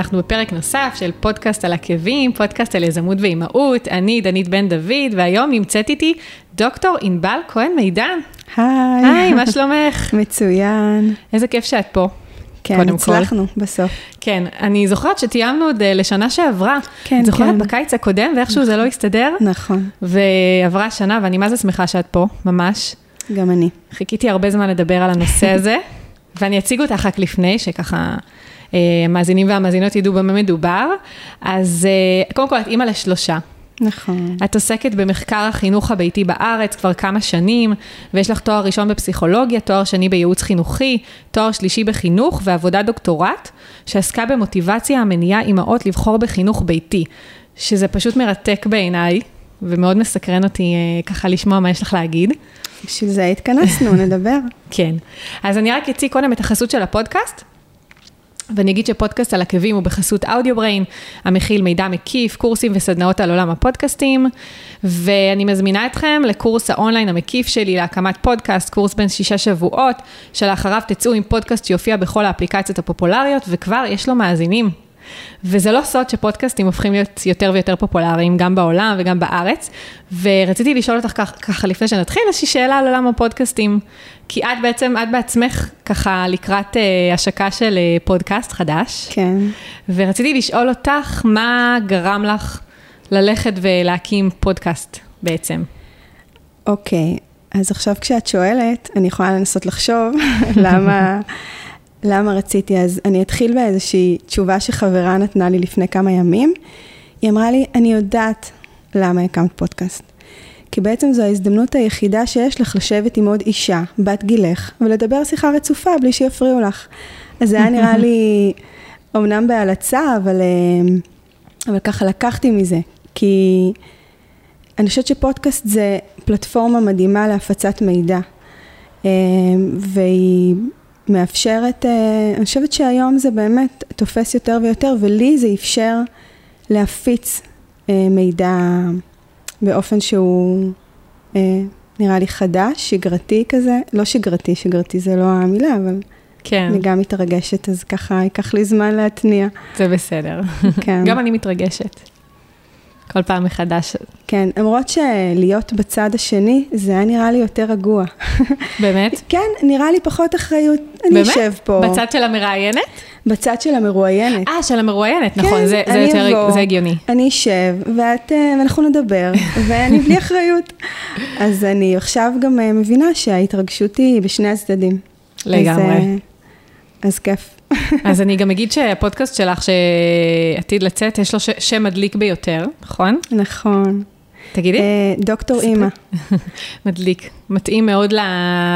אנחנו בפרק נוסף של פודקאסט על עקבים, פודקאסט על יזמות ואימהות, אני דנית בן דוד, והיום נמצאת איתי דוקטור ענבל כהן מידן. היי. היי, מה שלומך? מצוין. איזה כיף שאת פה. כן, קודם כל. הצלחנו בסוף. כן, אני זוכרת שתיאמנו עוד אה, לשנה שעברה. כן, זוכרת כן. בקיץ הקודם, ואיכשהו זה לא הסתדר? נכון, ועברה שנה, ואני מה זה שמחה שאת פה, ממש. גם אני. חיכיתי הרבה זמן לדבר על הנושא הזה, ואני אציג אותך רק לפני, שככה המאזינים והמאזינות ידעו במה מדובר. אז אה, קודם כל, את אימא לשלושה. נכון. את עוסקת במחקר החינוך הביתי בארץ כבר כמה שנים, ויש לך תואר ראשון בפסיכולוגיה, תואר שני בייעוץ חינוכי, תואר שלישי בחינוך ועבודת דוקטורט, שעסקה במוטיבציה המניעה אימהות לבחור בחינוך ביתי, שזה פשוט מרתק בעיניי, ומאוד מסקרן אותי אה, ככה לשמוע מה יש לך להגיד. בשביל זה התכנסנו, נדבר. כן. אז אני רק אציג קודם את החסות של הפודקאסט. ואני אגיד שפודקאסט על עקבים הוא בחסות Audio Brain, המכיל מידע מקיף, קורסים וסדנאות על עולם הפודקאסטים, ואני מזמינה אתכם לקורס האונליין המקיף שלי להקמת פודקאסט, קורס בן שישה שבועות, שלאחריו תצאו עם פודקאסט שיופיע בכל האפליקציות הפופולריות, וכבר יש לו מאזינים. וזה לא סוד שפודקאסטים הופכים להיות יותר ויותר פופולריים, גם בעולם וגם בארץ. ורציתי לשאול אותך ככה, ככה לפני שנתחיל, איזושהי שאלה על עולם הפודקאסטים. כי את בעצם, את בעצמך ככה לקראת אה, השקה של אה, פודקאסט חדש. כן. ורציתי לשאול אותך, מה גרם לך ללכת ולהקים פודקאסט בעצם? אוקיי, אז עכשיו כשאת שואלת, אני יכולה לנסות לחשוב למה, למה רציתי. אז אני אתחיל באיזושהי תשובה שחברה נתנה לי לפני כמה ימים. היא אמרה לי, אני יודעת למה הקמת פודקאסט. כי בעצם זו ההזדמנות היחידה שיש לך לשבת עם עוד אישה, בת גילך, ולדבר שיחה רצופה בלי שיפריעו לך. אז זה היה נראה לי, אמנם בהלצה, אבל, אה, אבל ככה לקחתי מזה. כי אני חושבת שפודקאסט זה פלטפורמה מדהימה להפצת מידע. אה, והיא מאפשרת, אה, אני חושבת שהיום זה באמת תופס יותר ויותר, ולי זה אפשר להפיץ אה, מידע באופן שהוא אה, נראה לי חדש, שגרתי כזה, לא שגרתי, שגרתי זה לא המילה, אבל כן, אני גם מתרגשת, אז ככה ייקח לי זמן להתניע. זה בסדר. כן. גם אני מתרגשת. כל פעם מחדש. כן, למרות שלהיות בצד השני, זה היה נראה לי יותר רגוע. באמת? כן, נראה לי פחות אחריות. אני באמת? אשב פה. בצד של המראיינת? בצד של המרואיינת. אה, של המרואיינת, נכון, כן, זה, זה אני יותר, אבוא, זה הגיוני. אני אשב, ואת, אה, ואנחנו נדבר, ואני בלי אחריות. אז אני עכשיו גם אה, מבינה שההתרגשות היא בשני הצדדים. לגמרי. אז, אה, אז כיף. אז אני גם אגיד שהפודקאסט שלך שעתיד לצאת, יש לו ש- שם מדליק ביותר, נכון? נכון. תגידי. אה, דוקטור. אימא. מדליק. מתאים מאוד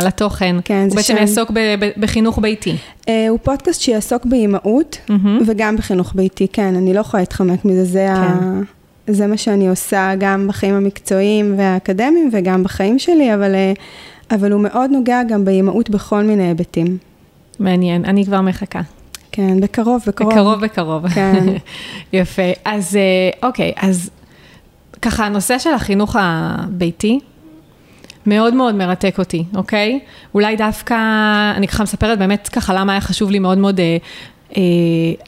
לתוכן. כן, הוא זה בעצם שם. יעסוק ב- ב- בחינוך ביתי. אה, הוא פודקאסט שיעסוק באימהות. וגם בחינוך ביתי, כן, אני לא יכולה להתחמק מזה, זה, ה... זה מה שאני עושה גם בחיים המקצועיים והאקדמיים וגם בחיים שלי, אבל, אה, אבל הוא מאוד נוגע גם באימהות בכל מיני היבטים. מעניין, אני כבר מחכה. כן, בקרוב, בקרוב. בקרוב, בקרוב. כן. יפה. אז אה, אוקיי, אז ככה, הנושא של החינוך הביתי מאוד מאוד מרתק אותי, אוקיי? אולי דווקא, אני ככה מספרת באמת ככה למה היה חשוב לי מאוד מאוד אה, אה,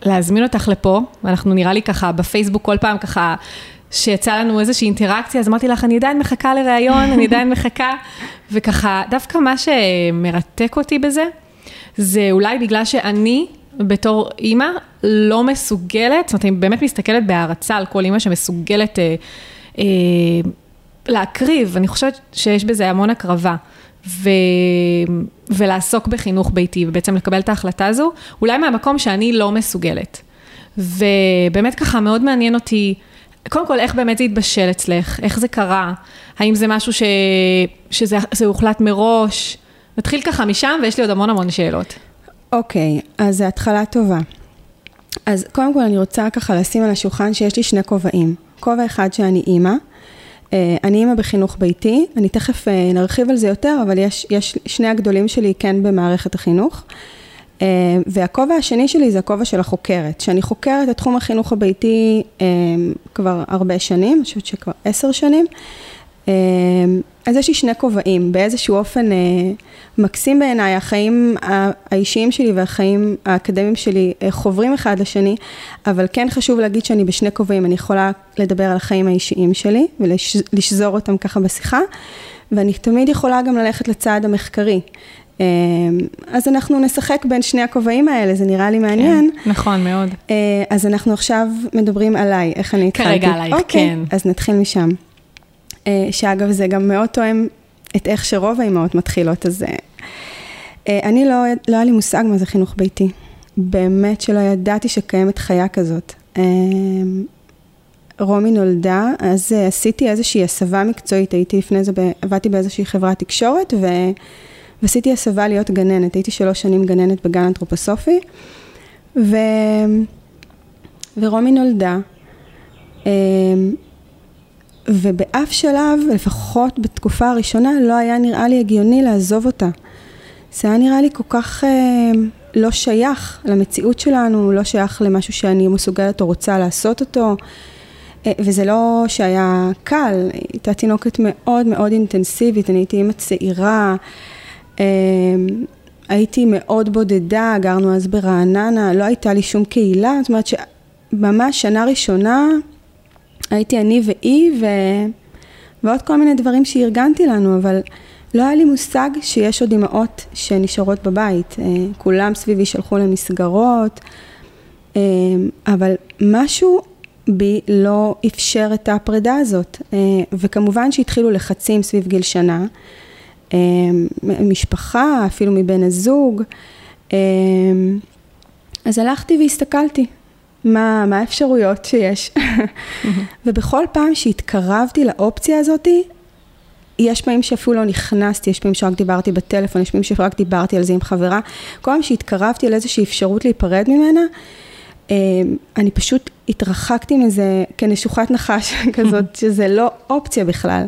להזמין אותך לפה, ואנחנו נראה לי ככה בפייסבוק כל פעם ככה... שיצא לנו איזושהי אינטראקציה, אז אמרתי לך, אני עדיין מחכה לראיון, אני עדיין מחכה, וככה, דווקא מה שמרתק אותי בזה, זה אולי בגלל שאני, בתור אימא, לא מסוגלת, זאת אומרת, אני באמת מסתכלת בהערצה על כל אימא שמסוגלת אה, אה, להקריב, אני חושבת שיש בזה המון הקרבה. ו... ולעסוק בחינוך ביתי, ובעצם לקבל את ההחלטה הזו, אולי מהמקום שאני לא מסוגלת. ובאמת ככה מאוד מעניין אותי, קודם כל, איך באמת זה התבשל אצלך? איך זה קרה? האם זה משהו ש... שזה זה הוחלט מראש? נתחיל ככה משם, ויש לי עוד המון המון שאלות. אוקיי, אז זו התחלה טובה. אז קודם כל אני רוצה ככה לשים על השולחן שיש לי שני כובעים. כובע אחד שאני אימא, אה, אני אימא בחינוך ביתי, אני תכף אה, נרחיב על זה יותר, אבל יש, יש שני הגדולים שלי כן במערכת החינוך. אה, והכובע השני שלי זה הכובע של החוקרת, שאני חוקרת את תחום החינוך הביתי כבר הרבה שנים, אני חושבת שכבר עשר שנים. אז יש לי שני כובעים, באיזשהו אופן אה, מקסים בעיניי, החיים האישיים שלי והחיים האקדמיים שלי אה, חוברים אחד לשני, אבל כן חשוב להגיד שאני בשני כובעים, אני יכולה לדבר על החיים האישיים שלי ולשזור אותם ככה בשיחה, ואני תמיד יכולה גם ללכת לצעד המחקרי. אה, אז אנחנו נשחק בין שני הכובעים האלה, זה נראה לי מעניין. כן, נכון, מאוד. אה, אז אנחנו עכשיו מדברים עליי, איך אני התחלתי. כרגע עלייך, אוקיי, כן. אז נתחיל משם. אה, שאגב, זה גם מאוד תואם את איך שרוב האימהות מתחילות, אז אני לא, לא היה לי מושג מה זה חינוך ביתי. באמת שלא ידעתי שקיימת חיה כזאת. רומי נולדה, אז עשיתי איזושהי הסבה מקצועית, הייתי לפני זה, עבדתי באיזושהי חברת תקשורת, ו... ועשיתי הסבה להיות גננת, הייתי שלוש שנים גננת בגן אנתרופוסופי, ו... ורומי נולדה, ובאף שלב, לפחות בתקופה הראשונה, לא היה נראה לי הגיוני לעזוב אותה. זה היה נראה לי כל כך אה, לא שייך למציאות שלנו, לא שייך למשהו שאני מסוגלת או רוצה לעשות אותו. אה, וזה לא שהיה קל, הייתה תינוקת מאוד מאוד אינטנסיבית, אני הייתי אימא צעירה, אמ, הייתי מאוד בודדה, גרנו אז ברעננה, לא הייתה לי שום קהילה, זאת אומרת שממש שנה ראשונה הייתי אני ואי ו... ועוד כל מיני דברים שארגנתי לנו, אבל לא היה לי מושג שיש עוד אימהות שנשארות בבית. אה, כולם סביבי שלחו למסגרות, אמ, אבל משהו בי לא אפשר את הפרידה הזאת. אה, וכמובן שהתחילו לחצים סביב גיל שנה. משפחה, אפילו מבן הזוג. אז הלכתי והסתכלתי מה, מה האפשרויות שיש. ובכל פעם שהתקרבתי לאופציה הזאתי, יש פעמים שאפילו לא נכנסתי, יש פעמים שרק דיברתי בטלפון, יש פעמים שרק דיברתי על זה עם חברה. כל פעם שהתקרבתי לאיזושהי אפשרות להיפרד ממנה, אמ, אני פשוט התרחקתי מזה כנשוכת נחש כזאת, שזה לא אופציה בכלל.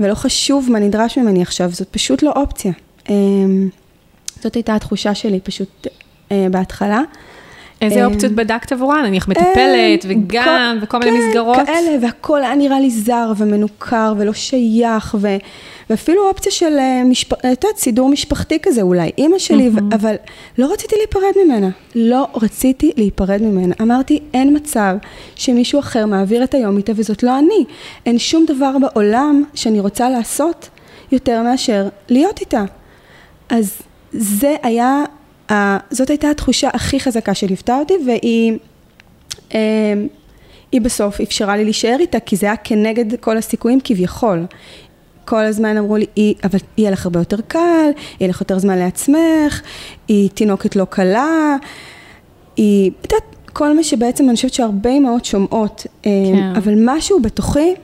ולא חשוב מה נדרש ממני עכשיו, זאת פשוט לא אופציה. אמ, זאת הייתה התחושה שלי פשוט אה, בהתחלה. איזה אמ, אופציות בדקת עבורן? נניח מטפלת אמ, וגן וכל מיני כן, מסגרות? כן, כאלה, והכל היה נראה לי זר ומנוכר ולא שייך, ו, ואפילו אופציה של, אה, את יודעת, סידור משפחתי כזה אולי, אימא שלי, אבל לא רציתי להיפרד ממנה. לא רציתי להיפרד ממנה. אמרתי, אין מצב שמישהו אחר מעביר את היום איתה וזאת לא אני. אין שום דבר בעולם שאני רוצה לעשות יותר מאשר להיות איתה. אז זה היה זאת הייתה התחושה הכי חזקה שליוותה אותי, והיא אמ, היא בסוף אפשרה לי להישאר איתה, כי זה היה כנגד כל הסיכויים כביכול. כל הזמן אמרו לי, היא, אבל יהיה לך הרבה יותר קל, יהיה לך יותר זמן לעצמך, היא תינוקת לא קלה, היא, את יודעת, כל מה שבעצם אני חושבת שהרבה אמהות שומעות, אמ, כן. אבל משהו בתוכי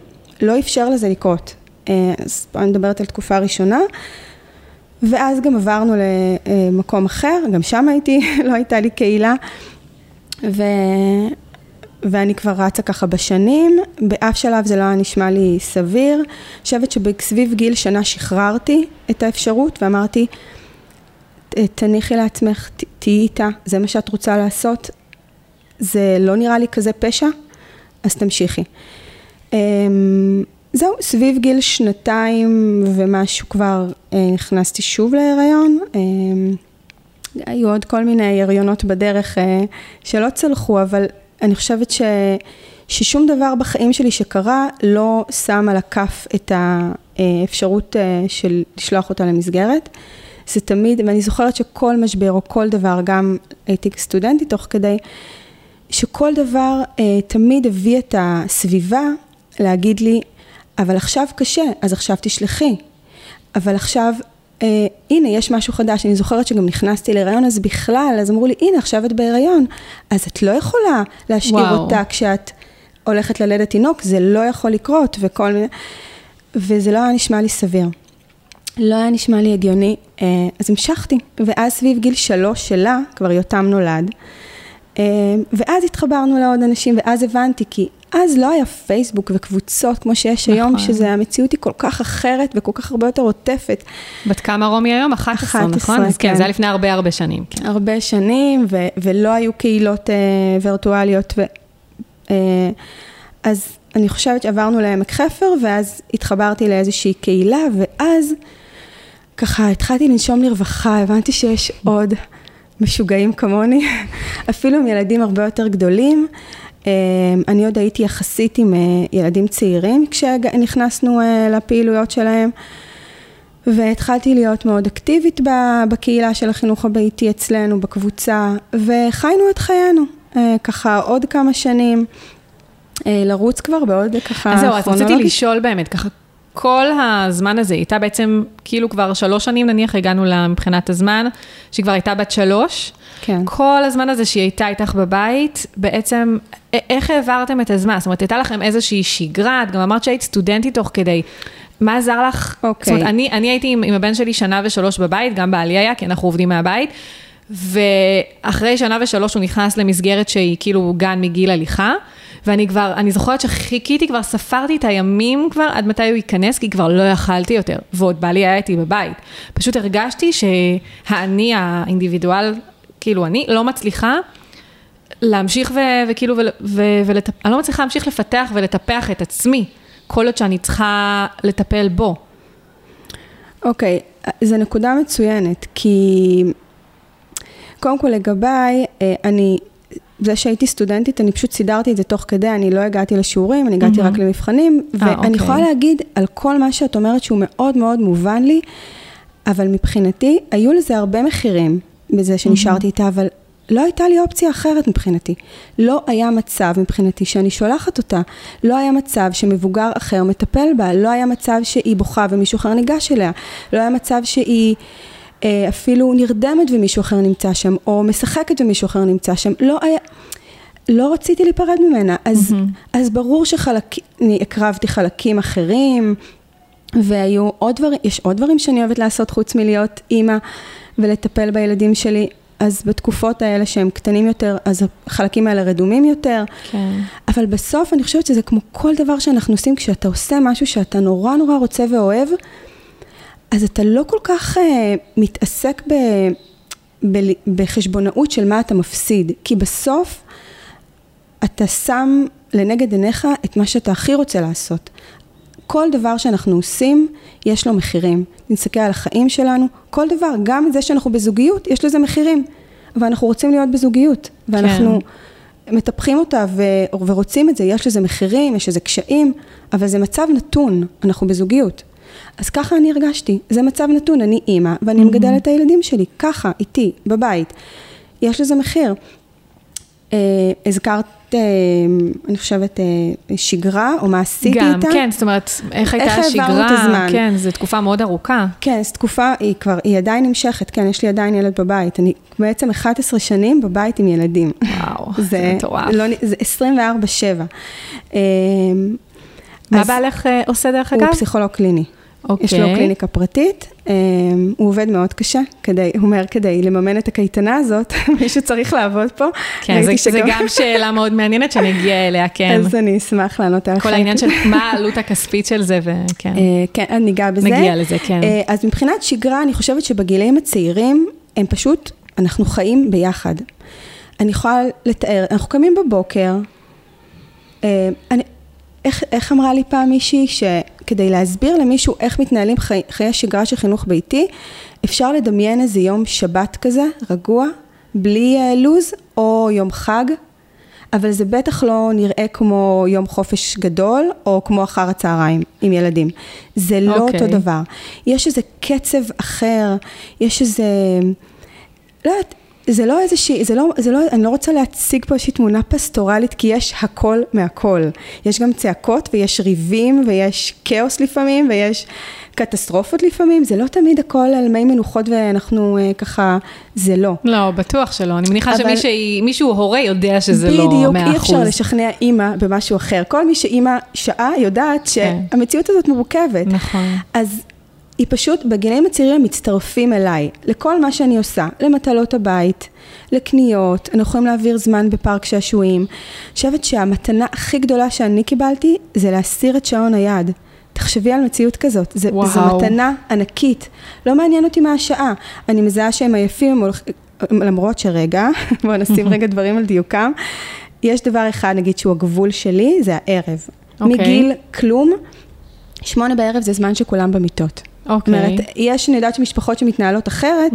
לא אפשר לזה לקרות. אה, אז פה אני מדברת על תקופה ראשונה. ואז גם עברנו למקום אחר, גם שם הייתי, לא הייתה לי קהילה. ו... ואני כבר רצה ככה בשנים, באף שלב זה לא היה נשמע לי סביר. אני חושבת שסביב גיל שנה שחררתי את האפשרות ואמרתי, תניחי לעצמך, תהיי איתה, זה מה שאת רוצה לעשות, זה לא נראה לי כזה פשע, אז תמשיכי. זהו, סביב גיל שנתיים ומשהו כבר אה, נכנסתי שוב להיריון. אה, היו עוד כל מיני הריונות בדרך אה, שלא צלחו, אבל אני חושבת ש, ששום דבר בחיים שלי שקרה לא שם על הכף את האפשרות אה, של לשלוח אותה למסגרת. זה תמיד, ואני זוכרת שכל משבר או כל דבר, גם הייתי סטודנטית תוך כדי, שכל דבר אה, תמיד הביא את הסביבה להגיד לי, אבל עכשיו קשה, אז עכשיו תשלחי. אבל עכשיו, אה, הנה, יש משהו חדש. אני זוכרת שגם נכנסתי להיריון, אז בכלל, אז אמרו לי, הנה, עכשיו את בהיריון, אז את לא יכולה להשאיר וואו. אותה כשאת הולכת ללדת תינוק, זה לא יכול לקרות, וכל מיני... וזה לא היה נשמע לי סביר. לא היה נשמע לי הגיוני, אה, אז המשכתי. ואז סביב גיל שלוש שלה, כבר יותם נולד. אה, ואז התחברנו לעוד אנשים, ואז הבנתי, כי אז לא היה פייסבוק וקבוצות כמו שיש נכון. היום, שזה, המציאות היא כל כך אחרת וכל כך הרבה יותר עוטפת. בת כמה רומי היום? 11, 11 נכון? אז כן, כן, זה היה לפני הרבה הרבה שנים. כן. הרבה שנים, ו- ולא היו קהילות אה, וירטואליות. ו- אה, אז אני חושבת שעברנו לעמק חפר, ואז התחברתי לאיזושהי קהילה, ואז ככה התחלתי לנשום לרווחה, הבנתי שיש עוד משוגעים כמוני, אפילו עם ילדים הרבה יותר גדולים. אה, אני עוד הייתי יחסית עם אה, ילדים צעירים כשנכנסנו אה, לפעילויות שלהם. והתחלתי להיות מאוד אקטיבית בקהילה של החינוך הביתי אצלנו, בקבוצה, וחיינו את חיינו, ככה עוד כמה שנים, לרוץ כבר בעוד ככה אז זהו, אז רציתי לשאול באמת, ככה כל הזמן הזה, הייתה בעצם, כאילו כבר שלוש שנים נניח, הגענו לה מבחינת הזמן, שהיא כבר הייתה בת שלוש. כן. כל הזמן הזה שהיא הייתה איתך בבית, בעצם, איך העברתם את הזמן? זאת אומרת, הייתה לכם איזושהי שגרה, את גם אמרת שהיית סטודנטית תוך כדי. מה עזר לך? אוקיי. זאת אומרת, אני, אני הייתי עם, עם הבן שלי שנה ושלוש בבית, גם בעלי היה, כי אנחנו עובדים מהבית. ואחרי שנה ושלוש הוא נכנס למסגרת שהיא כאילו גן מגיל הליכה. ואני כבר, אני זוכרת שחיכיתי, כבר ספרתי את הימים כבר עד מתי הוא ייכנס, כי כבר לא יכלתי יותר. ועוד בעלי היה איתי בבית. פשוט הרגשתי שהאני, האינדיבידואל, כאילו אני, לא מצליחה להמשיך ו, וכאילו, ולטפ... אני לא מצליחה להמשיך לפתח ולטפח את עצמי, כל עוד שאני צריכה לטפל בו. אוקיי, okay, זו נקודה מצוינת, כי קודם כל לגביי, אה, אני זה שהייתי סטודנטית, אני פשוט סידרתי את זה תוך כדי, אני לא הגעתי לשיעורים, אני הגעתי mm-hmm. רק למבחנים, 아, ואני אוקיי. יכולה להגיד על כל מה שאת אומרת שהוא מאוד מאוד מובן לי, אבל מבחינתי, היו לזה הרבה מחירים בזה שנשארתי mm-hmm. איתה, אבל לא הייתה לי אופציה אחרת מבחינתי. לא היה מצב מבחינתי שאני שולחת אותה. לא היה מצב שמבוגר אחר מטפל בה. לא היה מצב שהיא בוכה ומישהו אחר ניגש אליה. לא היה מצב שהיא... אה, אפילו נרדמת ומישהו אחר נמצא שם, או משחקת ומישהו אחר נמצא שם, לא היה... לא רציתי להיפרד ממנה, אז, mm-hmm. אז ברור שאני הקרבתי חלקים אחרים, והיו עוד דברים, יש עוד דברים שאני אוהבת לעשות חוץ מלהיות אימא ולטפל בילדים שלי, אז בתקופות האלה שהם קטנים יותר, אז החלקים האלה רדומים יותר. כן. אבל בסוף אני חושבת שזה כמו כל דבר שאנחנו עושים, כשאתה עושה משהו שאתה נורא נורא רוצה ואוהב, אז אתה לא כל כך uh, מתעסק ב, ב, בחשבונאות של מה אתה מפסיד, כי בסוף אתה שם לנגד עיניך את מה שאתה הכי רוצה לעשות. כל דבר שאנחנו עושים, יש לו מחירים. נסתכל על החיים שלנו, כל דבר, גם זה שאנחנו בזוגיות, יש לזה מחירים. ואנחנו רוצים להיות בזוגיות, ואנחנו כן. מטפחים אותה ו- ורוצים את זה, יש לזה מחירים, יש לזה קשיים, אבל זה מצב נתון, אנחנו בזוגיות. אז ככה אני הרגשתי, זה מצב נתון, אני אימא, ואני mm-hmm. מגדלת את הילדים שלי, ככה, איתי, בבית. יש לזה מחיר. אה, הזכרת, אה, אני חושבת, אה, שגרה, או מה עשיתי גם, איתה. גם, כן, זאת אומרת, איך הייתה השגרה. איך העברנו את הזמן. כן, זו תקופה מאוד ארוכה. כן, זו תקופה, היא כבר, היא עדיין נמשכת, כן, יש לי עדיין ילד בבית. אני בעצם 11 שנים בבית עם ילדים. וואו, זה מטורף. לא, זה 24-7. מה בעלך עושה דרך אגב? הוא פסיכולוג קליני. אוקיי. יש לו קליניקה פרטית, אמ, הוא עובד מאוד קשה, כדי, הוא אומר, כדי לממן את הקייטנה הזאת, מישהו צריך לעבוד פה. כן, זה, שגם... זה גם שאלה מאוד מעניינת שנגיע אליה, כן. אז אני אשמח לענות עליך. כל העניין של מה העלות הכספית של זה, וכן. אה, כן, אני ניגע בזה. נגיע לזה, כן. אה, אז מבחינת שגרה, אני חושבת שבגילאים הצעירים, הם פשוט, אנחנו חיים ביחד. אני יכולה לתאר, אנחנו קמים בבוקר, אה, אני, איך, איך אמרה לי פעם מישהי, שכדי להסביר למישהו איך מתנהלים חי, חיי השגרה של חינוך ביתי, אפשר לדמיין איזה יום שבת כזה, רגוע, בלי uh, לו"ז, או יום חג, אבל זה בטח לא נראה כמו יום חופש גדול, או כמו אחר הצהריים עם ילדים. זה לא okay. אותו אוקיי. דבר. יש איזה קצב אחר, יש איזה... לא יודעת, זה לא איזושהי, זה לא, זה לא, אני לא רוצה להציג פה איזושהי תמונה פסטורלית, כי יש הכל מהכל. יש גם צעקות ויש ריבים ויש כאוס לפעמים ויש קטסטרופות לפעמים, זה לא תמיד הכל על מי מנוחות ואנחנו אה, ככה, זה לא. לא, בטוח שלא. אני מניחה אבל... שמישהו הורה יודע שזה בדיוק, לא מאה אחוז. בדיוק, אי אפשר לשכנע אימא במשהו אחר. כל מי שאימא שעה יודעת כן. שהמציאות הזאת מורכבת. נכון. אז היא פשוט, בגילאים הצעירים הם מצטרפים אליי, לכל מה שאני עושה, למטלות הבית, לקניות, אנחנו יכולים להעביר זמן בפארק שעשועים. אני חושבת שהמתנה הכי גדולה שאני קיבלתי, זה להסיר את שעון היד. תחשבי על מציאות כזאת, זה, זו מתנה ענקית. לא מעניין אותי מה השעה, אני מזהה שהם עייפים, למרות שרגע, בואו נשים רגע דברים על דיוקם. יש דבר אחד, נגיד, שהוא הגבול שלי, זה הערב. אוקיי. מגיל כלום, שמונה בערב זה זמן שכולם במיטות. אוקיי. זאת אומרת, יש, אני יודעת שמשפחות שמתנהלות אחרת,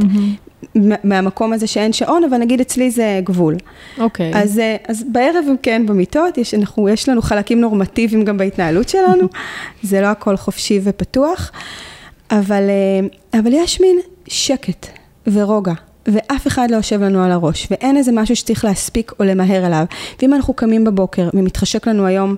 מה- מהמקום הזה שאין שעון, אבל נגיד אצלי זה גבול. אוקיי. אז, אה, אז בערב כן במיטות, יש, אנחנו, יש לנו חלקים נורמטיביים גם בהתנהלות שלנו, זה לא הכל חופשי ופתוח, אבל, אה, אבל יש מין שקט ורוגע. ואף אחד לא יושב לנו על הראש, ואין איזה משהו שצריך להספיק או למהר אליו. ואם אנחנו קמים בבוקר ומתחשק לנו היום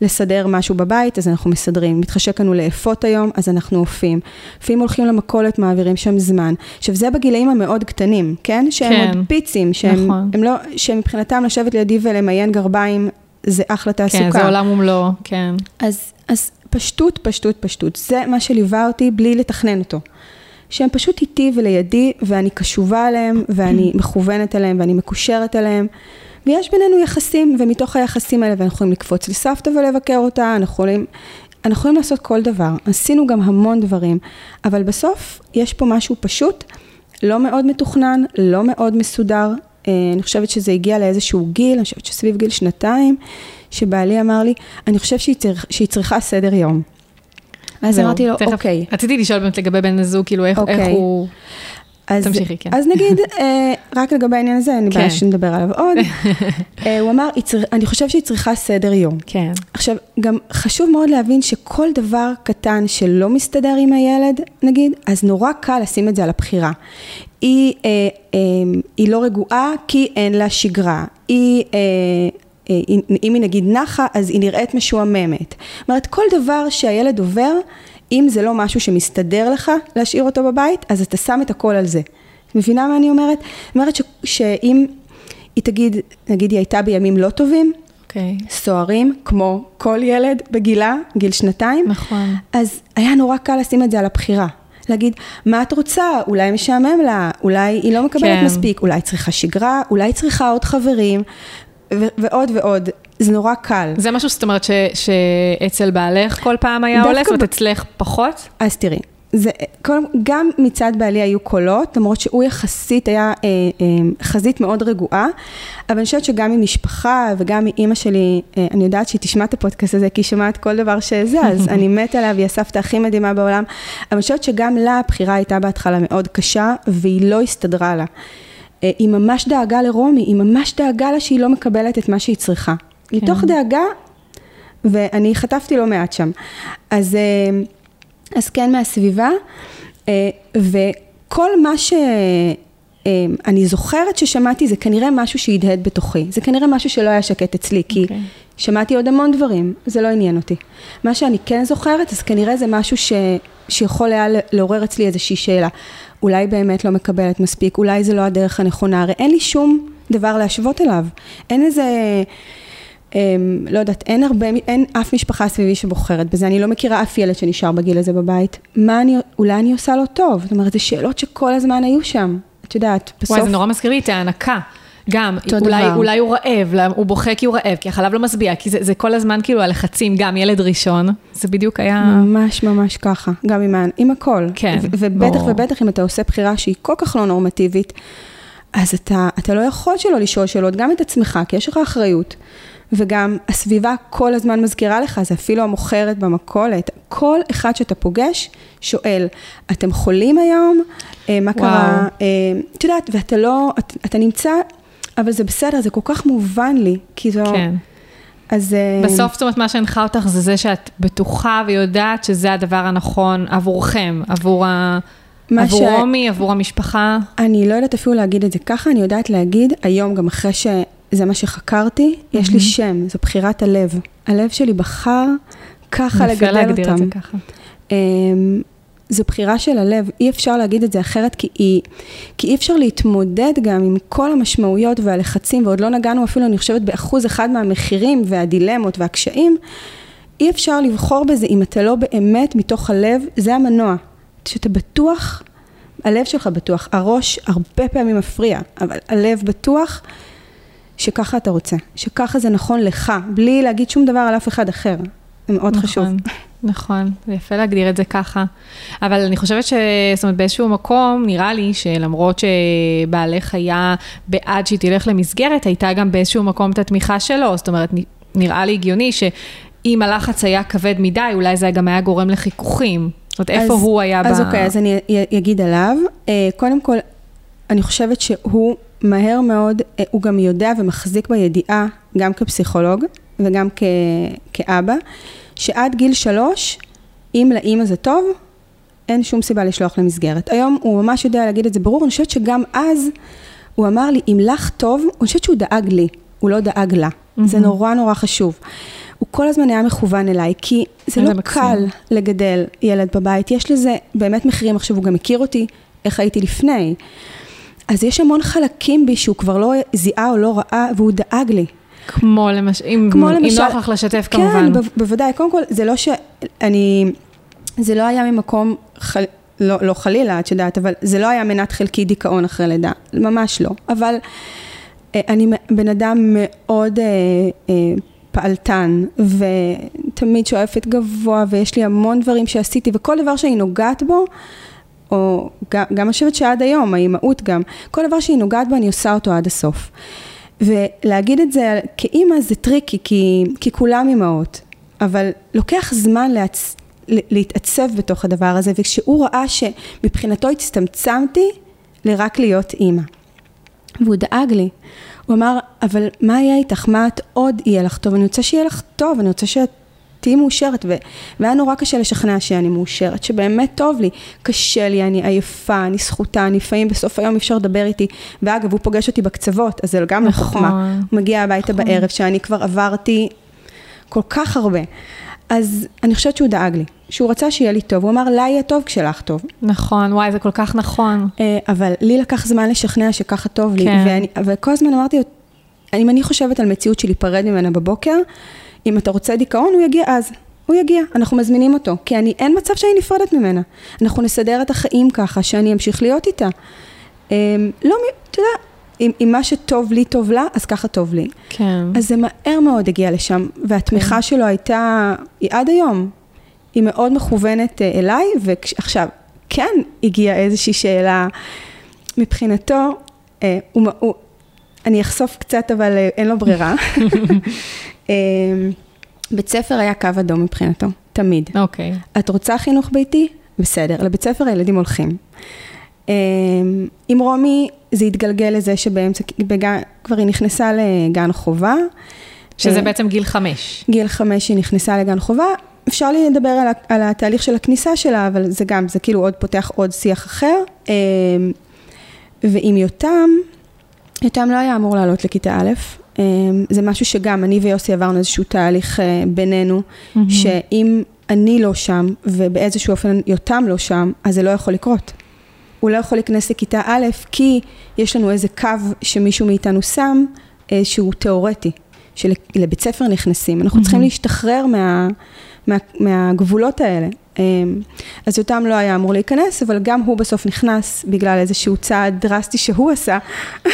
לסדר משהו בבית, אז אנחנו מסדרים. מתחשק לנו לאפות היום, אז אנחנו אופים. לפעמים הולכים למכולת, מעבירים שם זמן. עכשיו, זה בגילאים המאוד קטנים, כן? שהם כן. עוד פיצים, שהם נכון. הם לא, שמבחינתם לשבת לידי ולמיין גרביים זה אחלה תעסוקה. כן, זה עולם ומלואו, כן. אז, אז פשטות, פשטות, פשטות. זה מה שליווה אותי בלי לתכנן אותו. שהם פשוט איתי ולידי, ואני קשובה עליהם, ואני מכוונת אליהם, ואני מקושרת אליהם. ויש בינינו יחסים, ומתוך היחסים האלה, ואנחנו יכולים לקפוץ לסבתא ולבקר אותה, אנחנו יכולים, אנחנו יכולים לעשות כל דבר. עשינו גם המון דברים, אבל בסוף יש פה משהו פשוט, לא מאוד מתוכנן, לא מאוד מסודר. אה, אני חושבת שזה הגיע לאיזשהו גיל, אני חושבת שסביב גיל שנתיים, שבעלי אמר לי, אני חושב שהיא, צריך, שהיא צריכה סדר יום. אז אמרתי לו, אוקיי. רציתי לשאול באמת לגבי בן הזוג, כאילו איך אוקיי. איך הוא... אז, תמשיכי, כן. אז נגיד, אה, רק לגבי העניין הזה, אין לי בעיה כן. שנדבר עליו עוד. אה, הוא אמר, "היא צר- אני חושב שהיא צריכה סדר יום. כן. עכשיו, גם חשוב מאוד להבין שכל דבר קטן שלא מסתדר עם הילד, נגיד, אז נורא קל לשים את זה על הבחירה. היא, אה, אה, היא לא רגועה כי אין לה שגרה. היא... אה, אה, אם היא נגיד נחה, אז היא נראית משועממת. זאת אומרת, כל דבר שהילד עובר, אם זה לא משהו שמסתדר לך להשאיר אותו בבית, אז אתה שם את הכל על זה. את מבינה מה אני אומרת? זאת אומרת ש, שאם היא תגיד, נגיד היא הייתה בימים לא טובים, אוקיי. סוערים, כמו כל ילד בגילה, גיל שנתיים. נכון. אז היה נורא קל לשים את זה על הבחירה. להגיד, מה את רוצה? אולי משעמם לה, אולי היא לא מקבלת כן. מספיק, אולי צריכה שגרה, אולי צריכה עוד חברים, ו- ועוד ועוד. זה נורא קל. זה משהו זאת אומרת ש- שאצל בעלך כל פעם היה עולה, זאת ב- אצלך פחות? אז תראי, זה, כל, גם מצד בעלי היו קולות, למרות שהוא יחסית היה אה, אה, חזית מאוד רגועה, אבל אני חושבת שגם עם משפחה וגם מאימא שלי, אה, אני יודעת שהיא תשמע את הפודקאסט הזה, כי היא שומעת כל דבר שזז, אני מתה עליה והיא הסבתא הכי מדהימה בעולם, אבל אני חושבת שגם לה הבחירה הייתה בהתחלה מאוד קשה, והיא לא הסתדרה לה. אה, היא ממש דאגה לרומי, היא ממש דאגה לה שהיא לא מקבלת את מה שהיא צריכה. כן. מתוך דאגה, ואני חטפתי לא מעט שם. אז... אה, אז כן מהסביבה, אה, וכל מה שאני זוכרת ששמעתי זה כנראה משהו שהדהד בתוכי, זה כנראה משהו שלא היה שקט אצלי, כי אוקיי. שמעתי עוד המון דברים, זה לא עניין אותי. מה שאני כן זוכרת, אז כנראה זה משהו ש... שיכול היה לעורר אצלי איזושהי שאלה. אולי באמת לא מקבלת מספיק, אולי זה לא הדרך הנכונה, הרי אין לי שום דבר להשוות אליו. אין איזה... אמ, לא יודעת, אין הרבה, אין אף משפחה סביבי שבוחרת בזה, אני לא מכירה אף ילד שנשאר בגיל הזה בבית. מה אני, אולי אני עושה לו טוב? זאת אומרת, זה שאלות שכל הזמן היו שם. את יודעת, בסוף... וואי, זה נורא מזכיר לי את ההנקה. גם, אולי, דבר. אולי הוא רעב, הוא בוכה כי הוא רעב, כי החלב לא משביע, כי זה, זה כל הזמן כאילו הלחצים, גם ילד ראשון, זה בדיוק היה... ממש ממש ככה, גם עם, עם הכל. כן, ו- ובטח ברור. ובטח אם אתה עושה בחירה שהיא כל כך לא נורמטיבית, אז אתה, אתה לא יכול שלא לשאול שאלות, גם את עצמך, כי יש לך אחריות. וגם הסביבה כל הזמן מזכירה לך, זה אפילו המוכרת במכולת. כל אחד שאתה פוגש שואל, אתם חולים היום? אה, מה קרה? אה, את יודעת, ואתה לא, אתה, אתה נמצא, אבל זה בסדר, זה כל כך מובן לי, כי זו... כן. אז... אה, בסוף, זאת אומרת, מה שהנחה אותך זה זה שאת בטוחה ויודעת שזה הדבר הנכון עבורכם, עבור, ה... עבור ש- רומי, עבור המשפחה. אני לא יודעת אפילו להגיד את זה ככה, אני יודעת להגיד, היום גם אחרי שזה מה שחקרתי, יש לי שם, זו בחירת הלב. הלב שלי בחר ככה יפה לגדל להגדיר את זה אותם. ככה. זו בחירה של הלב, אי אפשר להגיד את זה אחרת, כי, היא, כי אי אפשר להתמודד גם עם כל המשמעויות והלחצים, ועוד לא נגענו אפילו, אני חושבת, באחוז אחד מהמחירים והדילמות והקשיים, אי אפשר לבחור בזה אם אתה לא באמת מתוך הלב, זה המנוע. שאתה בטוח, הלב שלך בטוח, הראש הרבה פעמים מפריע, אבל הלב בטוח שככה אתה רוצה, שככה זה נכון לך, בלי להגיד שום דבר על אף אחד אחר. זה מאוד חשוב. נכון. זה יפה להגדיר את זה ככה. אבל אני חושבת ש... זאת אומרת, באיזשהו מקום, נראה לי שלמרות שבעלך היה בעד שהיא תלך למסגרת, הייתה גם באיזשהו מקום את התמיכה שלו. זאת אומרת, נראה לי הגיוני שאם הלחץ היה כבד מדי, אולי זה גם היה גורם לחיכוכים. זאת אומרת, איפה אז, הוא היה אז ב... אז אוקיי, אז אני אגיד עליו. אה, קודם כל, אני חושבת שהוא מהר מאוד, אה, הוא גם יודע ומחזיק בידיעה, גם כפסיכולוג וגם כ, כאבא, שעד גיל שלוש, אם לאימא זה טוב, אין שום סיבה לשלוח למסגרת. היום הוא ממש יודע להגיד את זה ברור, אני חושבת שגם אז הוא אמר לי, אם לך טוב, אני חושבת שהוא דאג לי, הוא לא דאג לה. Mm-hmm. זה נורא נורא חשוב. הוא כל הזמן היה מכוון אליי, כי זה לא מקסים. קל לגדל ילד בבית, יש לזה באמת מחירים, עכשיו הוא גם מכיר אותי, איך הייתי לפני. אז יש המון חלקים בי שהוא כבר לא זיהה או לא ראה, והוא דאג לי. כמו למשל, אם, כמו למשל, אם נוח לך לשתף כן, כמובן. כן, בוודאי. קודם כל, זה לא שאני, זה לא היה ממקום, חל, לא, לא חלילה, את יודעת, אבל זה לא היה מנת חלקי דיכאון אחרי לידה, ממש לא. אבל אה, אני בן אדם מאוד אה, אה, פעלתן, ותמיד שואפת גבוה, ויש לי המון דברים שעשיתי, וכל דבר שאני נוגעת בו, או גם, גם חושבת שעד היום, האימהות גם, כל דבר שהיא נוגעת בו, אני עושה אותו עד הסוף. ולהגיד את זה כאימא זה טריקי, כי, כי כולם אימהות, אבל לוקח זמן להצ... להתעצב בתוך הדבר הזה, וכשהוא ראה שמבחינתו הצטמצמתי לרק להיות אימא. והוא דאג לי. הוא אמר, אבל מה יהיה איתך? מה את עוד יהיה לך טוב? אני רוצה שיהיה לך טוב, אני רוצה שאת תהיי מאושרת. ו... והיה נורא קשה לשכנע שאני מאושרת, שבאמת טוב לי. קשה לי, אני עייפה, אני סחוטה, אני לפעמים בסוף היום אי אפשר לדבר איתי. ואגב, הוא פוגש אותי בקצוות, אז זה גם לא נכון. חוכמה. הוא מגיע הביתה נכון. בערב, שאני כבר עברתי כל כך הרבה. אז אני חושבת שהוא דאג לי, שהוא רצה שיהיה לי טוב, הוא אמר, לה יהיה טוב כשלך טוב. נכון, וואי, זה כל כך נכון. אה, אבל לי לקח זמן לשכנע שככה טוב לי, כן. ואני, וכל הזמן אמרתי, אם אני חושבת על מציאות של להיפרד ממנה בבוקר, אם אתה רוצה דיכאון, הוא יגיע אז. הוא יגיע, אנחנו מזמינים אותו, כי אני, אין מצב שאני נפרדת ממנה. אנחנו נסדר את החיים ככה, שאני אמשיך להיות איתה. אמ, לא, אתה יודע, אם, אם מה שטוב לי טוב לה, אז ככה טוב לי. כן. אז זה מהר מאוד הגיע לשם, והתמיכה כן. שלו הייתה, היא עד היום, היא מאוד מכוונת אה, אליי, ועכשיו, כן הגיעה איזושהי שאלה מבחינתו, אה, הוא, הוא, אני אחשוף קצת, אבל אה, אין לו ברירה. אה, בית ספר היה קו אדום מבחינתו, תמיד. אוקיי. Okay. את רוצה חינוך ביתי? בסדר. לבית ספר הילדים הולכים. אה, עם רומי זה התגלגל לזה שבאמצע, בגן, כבר היא נכנסה לגן חובה. שזה בעצם גיל חמש. גיל חמש היא נכנסה לגן חובה. אפשר לי לדבר על, על התהליך של הכניסה שלה, אבל זה גם, זה כאילו עוד פותח עוד שיח אחר. ועם יותם, יותם לא היה אמור לעלות לכיתה א', זה משהו שגם אני ויוסי עברנו איזשהו תהליך בינינו, mm-hmm. שאם אני לא שם ובאיזשהו אופן יותם לא שם, אז זה לא יכול לקרות. הוא לא יכול להיכנס לכיתה א', כי יש לנו איזה קו שמישהו מאיתנו שם, שהוא תיאורטי, שלבית ספר נכנסים. אנחנו mm-hmm. צריכים להשתחרר מה, מה, מהגבולות האלה. אמ, אז יותם לא היה אמור להיכנס, אבל גם הוא בסוף נכנס בגלל איזשהו צעד דרסטי שהוא עשה,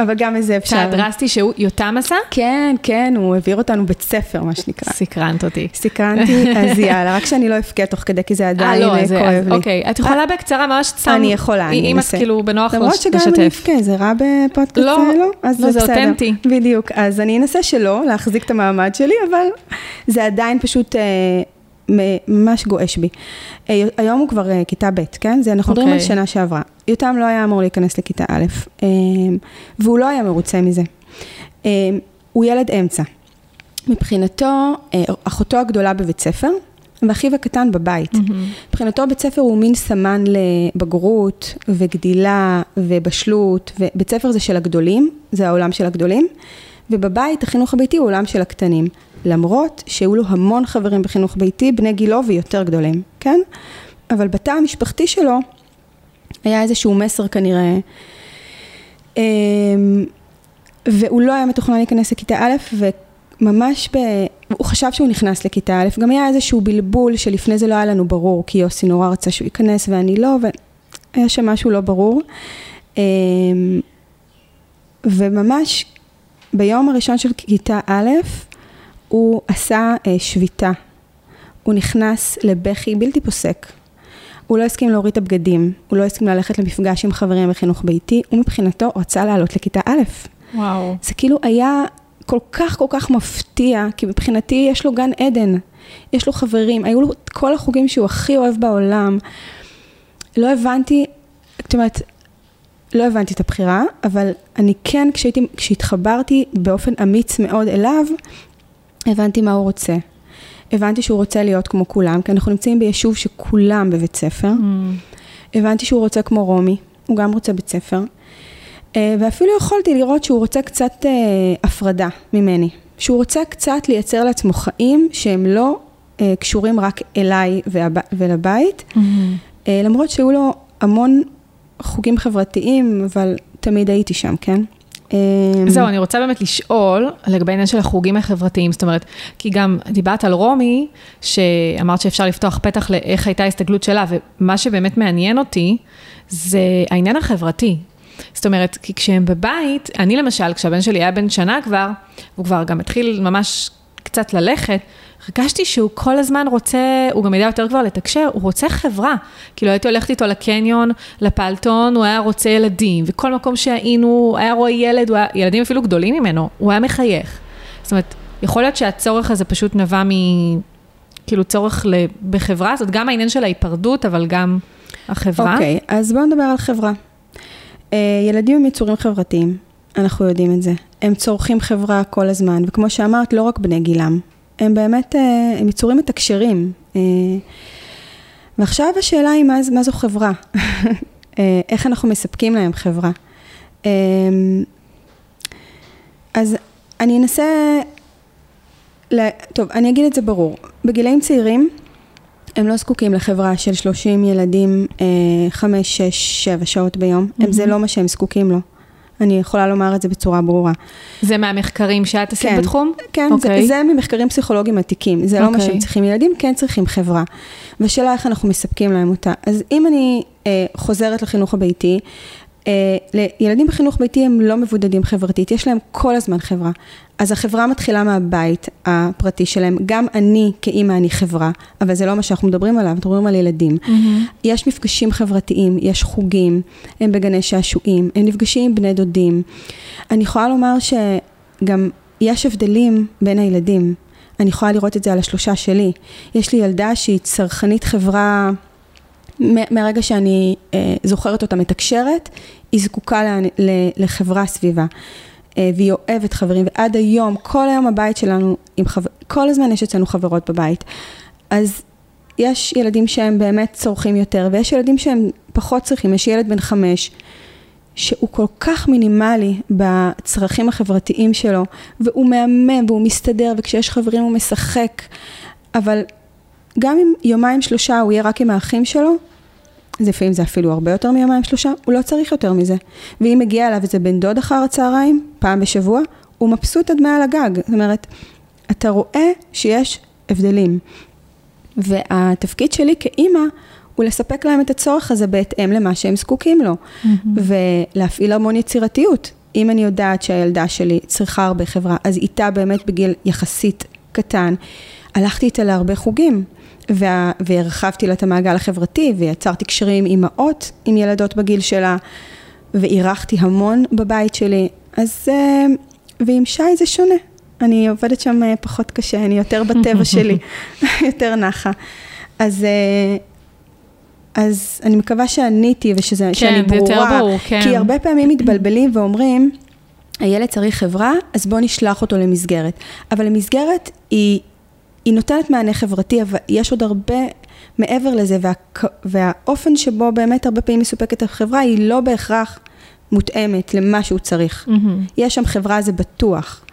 אבל גם איזה אפשר. צעד דרסטי שהוא יותם עשה? כן, כן, הוא העביר אותנו בית ספר, מה שנקרא. סקרנת אותי. סקרנתי, אז יאללה, רק שאני לא אבכה תוך כדי, כי זה עדיין לא, כואב לי. אוקיי, את יכולה בקצרה ממש צם. אני יכולה, אני אנסה. אם את כאילו בנוח לשתף. למרות שגם אני אבכה, זה רע בפודקאסט? לא, לא, זה אותנטי. בדיוק, אז אני אנסה שלא, להחזיק את המעמד שלי, אבל זה עדיין פשוט... ממש גועש בי. אה, היום הוא כבר אה, כיתה ב', כן? זה, אנחנו מדברים okay. על אוקיי. שנה שעברה. יותם לא היה אמור להיכנס לכיתה א', אה, והוא לא היה מרוצה מזה. הוא ילד אמצע. מבחינתו, אחותו הגדולה בבית ספר, ואחיו הקטן בבית. Mm-hmm. מבחינתו בית ספר הוא מין סמן לבגרות וגדילה ובשלות, ובית ספר זה של הגדולים, זה העולם של הגדולים, ובבית החינוך הביתי הוא עולם של הקטנים. למרות שהיו לו המון חברים בחינוך ביתי, בני גילו ויותר גדולים, כן? אבל בתא המשפחתי שלו היה איזשהו מסר כנראה, אמ, והוא לא היה מתוכנן להיכנס לכיתה א', וממש ב... הוא חשב שהוא נכנס לכיתה א', גם היה איזשהו בלבול שלפני זה לא היה לנו ברור, כי יוסי נורא רצה שהוא ייכנס ואני לא, והיה שם משהו לא ברור. אמ, וממש ביום הראשון של כיתה א', הוא עשה אה, שביתה. הוא נכנס לבכי בלתי פוסק. הוא לא הסכים להוריד את הבגדים, הוא לא הסכים ללכת למפגש עם חברים בחינוך ביתי, הוא מבחינתו רצה לעלות לכיתה א'. וואו. זה כאילו היה כל כך כל כך מפתיע, כי מבחינתי יש לו גן עדן, יש לו חברים, היו לו את כל החוגים שהוא הכי אוהב בעולם. לא הבנתי, זאת אומרת, לא הבנתי את הבחירה, אבל אני כן, כשהייתי, כשהתחברתי באופן אמיץ מאוד אליו, הבנתי מה הוא רוצה. הבנתי שהוא רוצה להיות כמו כולם, כי אנחנו נמצאים ביישוב שכולם בבית ספר. Mm. הבנתי שהוא רוצה כמו רומי, הוא גם רוצה בית ספר. אה, ואפילו יכולתי לראות שהוא רוצה קצת אה, הפרדה ממני. שהוא רוצה קצת לייצר לעצמו חיים שהם לא אה, קשורים רק אליי והב... ולבית, Mm-hmm. למרות שהיו לו המון חוגים חברתיים, אבל תמיד הייתי שם, כן? אה, זהו, אני רוצה באמת לשאול לגבי העניין של החוגים החברתיים, זאת אומרת, כי גם דיברת על רומי, שאמרת שאפשר לפתוח פתח לאיך הייתה ההסתגלות שלה, ומה שבאמת מעניין אותי, זה העניין החברתי. זאת אומרת, כי כשהם בבית, אני למשל, כשהבן שלי היה בן שנה כבר, הוא כבר גם התחיל ממש קצת ללכת, הרגשתי שהוא כל הזמן רוצה, הוא גם יודע יותר כבר לתקשר, הוא רוצה חברה. כאילו הייתי הולכת איתו לקניון, לפלטון, הוא היה רוצה ילדים, וכל מקום שהיינו, היה רואה ילד, הוא היה, ילדים אפילו גדולים ממנו, הוא היה מחייך. זאת אומרת, יכול להיות שהצורך הזה פשוט נבע מ... כאילו צורך. בחברה, זאת גם העניין של ההיפרדות, אבל גם החברה. אוקיי, אז בואו נדבר על חברה. אה, ילדים הם יצורים חברתיים, אנחנו יודעים את זה. הם צורכים חברה כל הזמן, וכמו שאמרת, לא רק בני גילם. הם באמת, אה, הם יצורים מתקשרים. אה, ועכשיו השאלה היא מה, מה זו חברה? אה, איך אנחנו מספקים להם חברה? אז אני אנסה, ל... טוב, אני אגיד את זה ברור. בגילאים צעירים, הם לא זקוקים לחברה של 30 ילדים, 5, 6, 7 שעות ביום. Mm-hmm. זה לא מה שהם זקוקים לו. אני יכולה לומר את זה בצורה ברורה. זה מהמחקרים שאת עשית כן, בתחום? כן, okay. זה, זה ממחקרים פסיכולוגיים עתיקים, זה okay. לא מה שהם צריכים. ילדים כן צריכים חברה, והשאלה איך אנחנו מספקים להם אותה. אז אם אני אה, חוזרת לחינוך הביתי, אה, ילדים בחינוך ביתי הם לא מבודדים חברתית, יש להם כל הזמן חברה. אז החברה מתחילה מהבית הפרטי שלהם. גם אני כאימא אני חברה, אבל זה לא מה שאנחנו מדברים עליו, אנחנו מדברים על ילדים. Mm-hmm. יש מפגשים חברתיים, יש חוגים, הם בגני שעשועים, הם נפגשים עם בני דודים. אני יכולה לומר שגם יש הבדלים בין הילדים. אני יכולה לראות את זה על השלושה שלי. יש לי ילדה שהיא צרכנית חברה... מהרגע שאני אה, זוכרת אותה מתקשרת, היא זקוקה לה, לחברה סביבה. אה, והיא אוהבת חברים, ועד היום, כל היום הבית שלנו, חבר... כל הזמן יש אצלנו חברות בבית. אז יש ילדים שהם באמת צורכים יותר, ויש ילדים שהם פחות צריכים. יש ילד בן חמש, שהוא כל כך מינימלי בצרכים החברתיים שלו, והוא מהמם והוא מסתדר, וכשיש חברים הוא משחק, אבל גם אם יומיים שלושה הוא יהיה רק עם האחים שלו, לפעמים זה אפילו הרבה יותר מיומיים שלושה, הוא לא צריך יותר מזה. ואם מגיע אליו איזה בן דוד אחר הצהריים, פעם בשבוע, הוא מבסוט עד מעל הגג. זאת אומרת, אתה רואה שיש הבדלים. והתפקיד שלי כאימא הוא לספק להם את הצורך הזה בהתאם למה שהם זקוקים לו. Mm-hmm. ולהפעיל המון יצירתיות. אם אני יודעת שהילדה שלי צריכה הרבה חברה, אז איתה באמת בגיל יחסית קטן, הלכתי איתה להרבה חוגים. וה, והרחבתי לה את המעגל החברתי, ויצרתי קשרים עם אימהות, עם ילדות בגיל שלה, ואירחתי המון בבית שלי. אז, אה, ועם שי זה שונה. אני עובדת שם אה, פחות קשה, אני יותר בטבע שלי, יותר נחה. אז, אה, אז אני מקווה שעניתי ושזה, כן, שאני ברורה. כן, זה יותר ברור, כן. כי הרבה פעמים מתבלבלים ואומרים, הילד צריך חברה, אז בוא נשלח אותו למסגרת. אבל המסגרת היא... היא נותנת מענה חברתי, אבל יש עוד הרבה מעבר לזה, וה, והאופן שבו באמת הרבה פעמים מסופקת החברה, היא לא בהכרח מותאמת למה שהוא צריך. Mm-hmm. יש שם חברה, זה בטוח,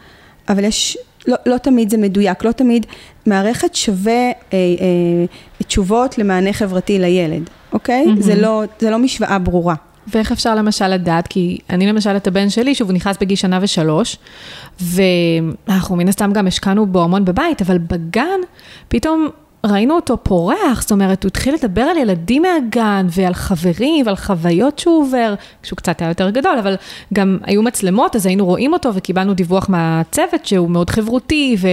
אבל יש, לא, לא תמיד זה מדויק, לא תמיד מערכת שווה אה, אה, תשובות למענה חברתי לילד, אוקיי? Mm-hmm. זה, לא, זה לא משוואה ברורה. ואיך אפשר למשל לדעת? כי אני למשל את הבן שלי, שוב, הוא נכנס בגיל שנה ושלוש, ואנחנו מן הסתם גם השקענו בו המון בבית, אבל בגן, פתאום ראינו אותו פורח, זאת אומרת, הוא התחיל לדבר על ילדים מהגן, ועל חברים, ועל חוויות שהוא עובר, כשהוא קצת היה יותר גדול, אבל גם היו מצלמות, אז היינו רואים אותו, וקיבלנו דיווח מהצוות שהוא מאוד חברותי, ו...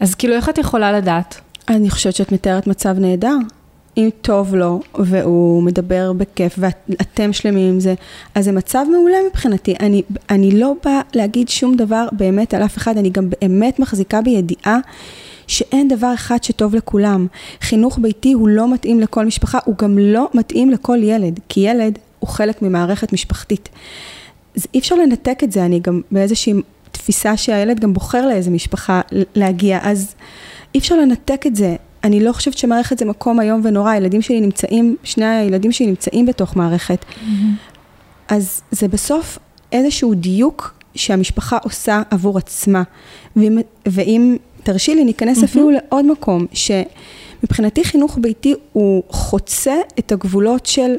אז כאילו, איך את יכולה לדעת? אני חושבת שאת מתארת מצב נהדר. אם טוב לו והוא מדבר בכיף ואתם שלמים עם זה, אז זה מצב מעולה מבחינתי. אני, אני לא באה להגיד שום דבר באמת על אף אחד, אני גם באמת מחזיקה בידיעה שאין דבר אחד שטוב לכולם. חינוך ביתי הוא לא מתאים לכל משפחה, הוא גם לא מתאים לכל ילד, כי ילד הוא חלק ממערכת משפחתית. אז אי אפשר לנתק את זה, אני גם באיזושהי תפיסה שהילד גם בוחר לאיזה משפחה להגיע, אז אי אפשר לנתק את זה. אני לא חושבת שמערכת זה מקום איום ונורא, הילדים שלי נמצאים, שני הילדים שלי נמצאים בתוך מערכת. Mm-hmm. אז זה בסוף איזשהו דיוק שהמשפחה עושה עבור עצמה. ואם, ואם תרשי לי, ניכנס mm-hmm. אפילו לעוד מקום, שמבחינתי חינוך ביתי הוא חוצה את הגבולות של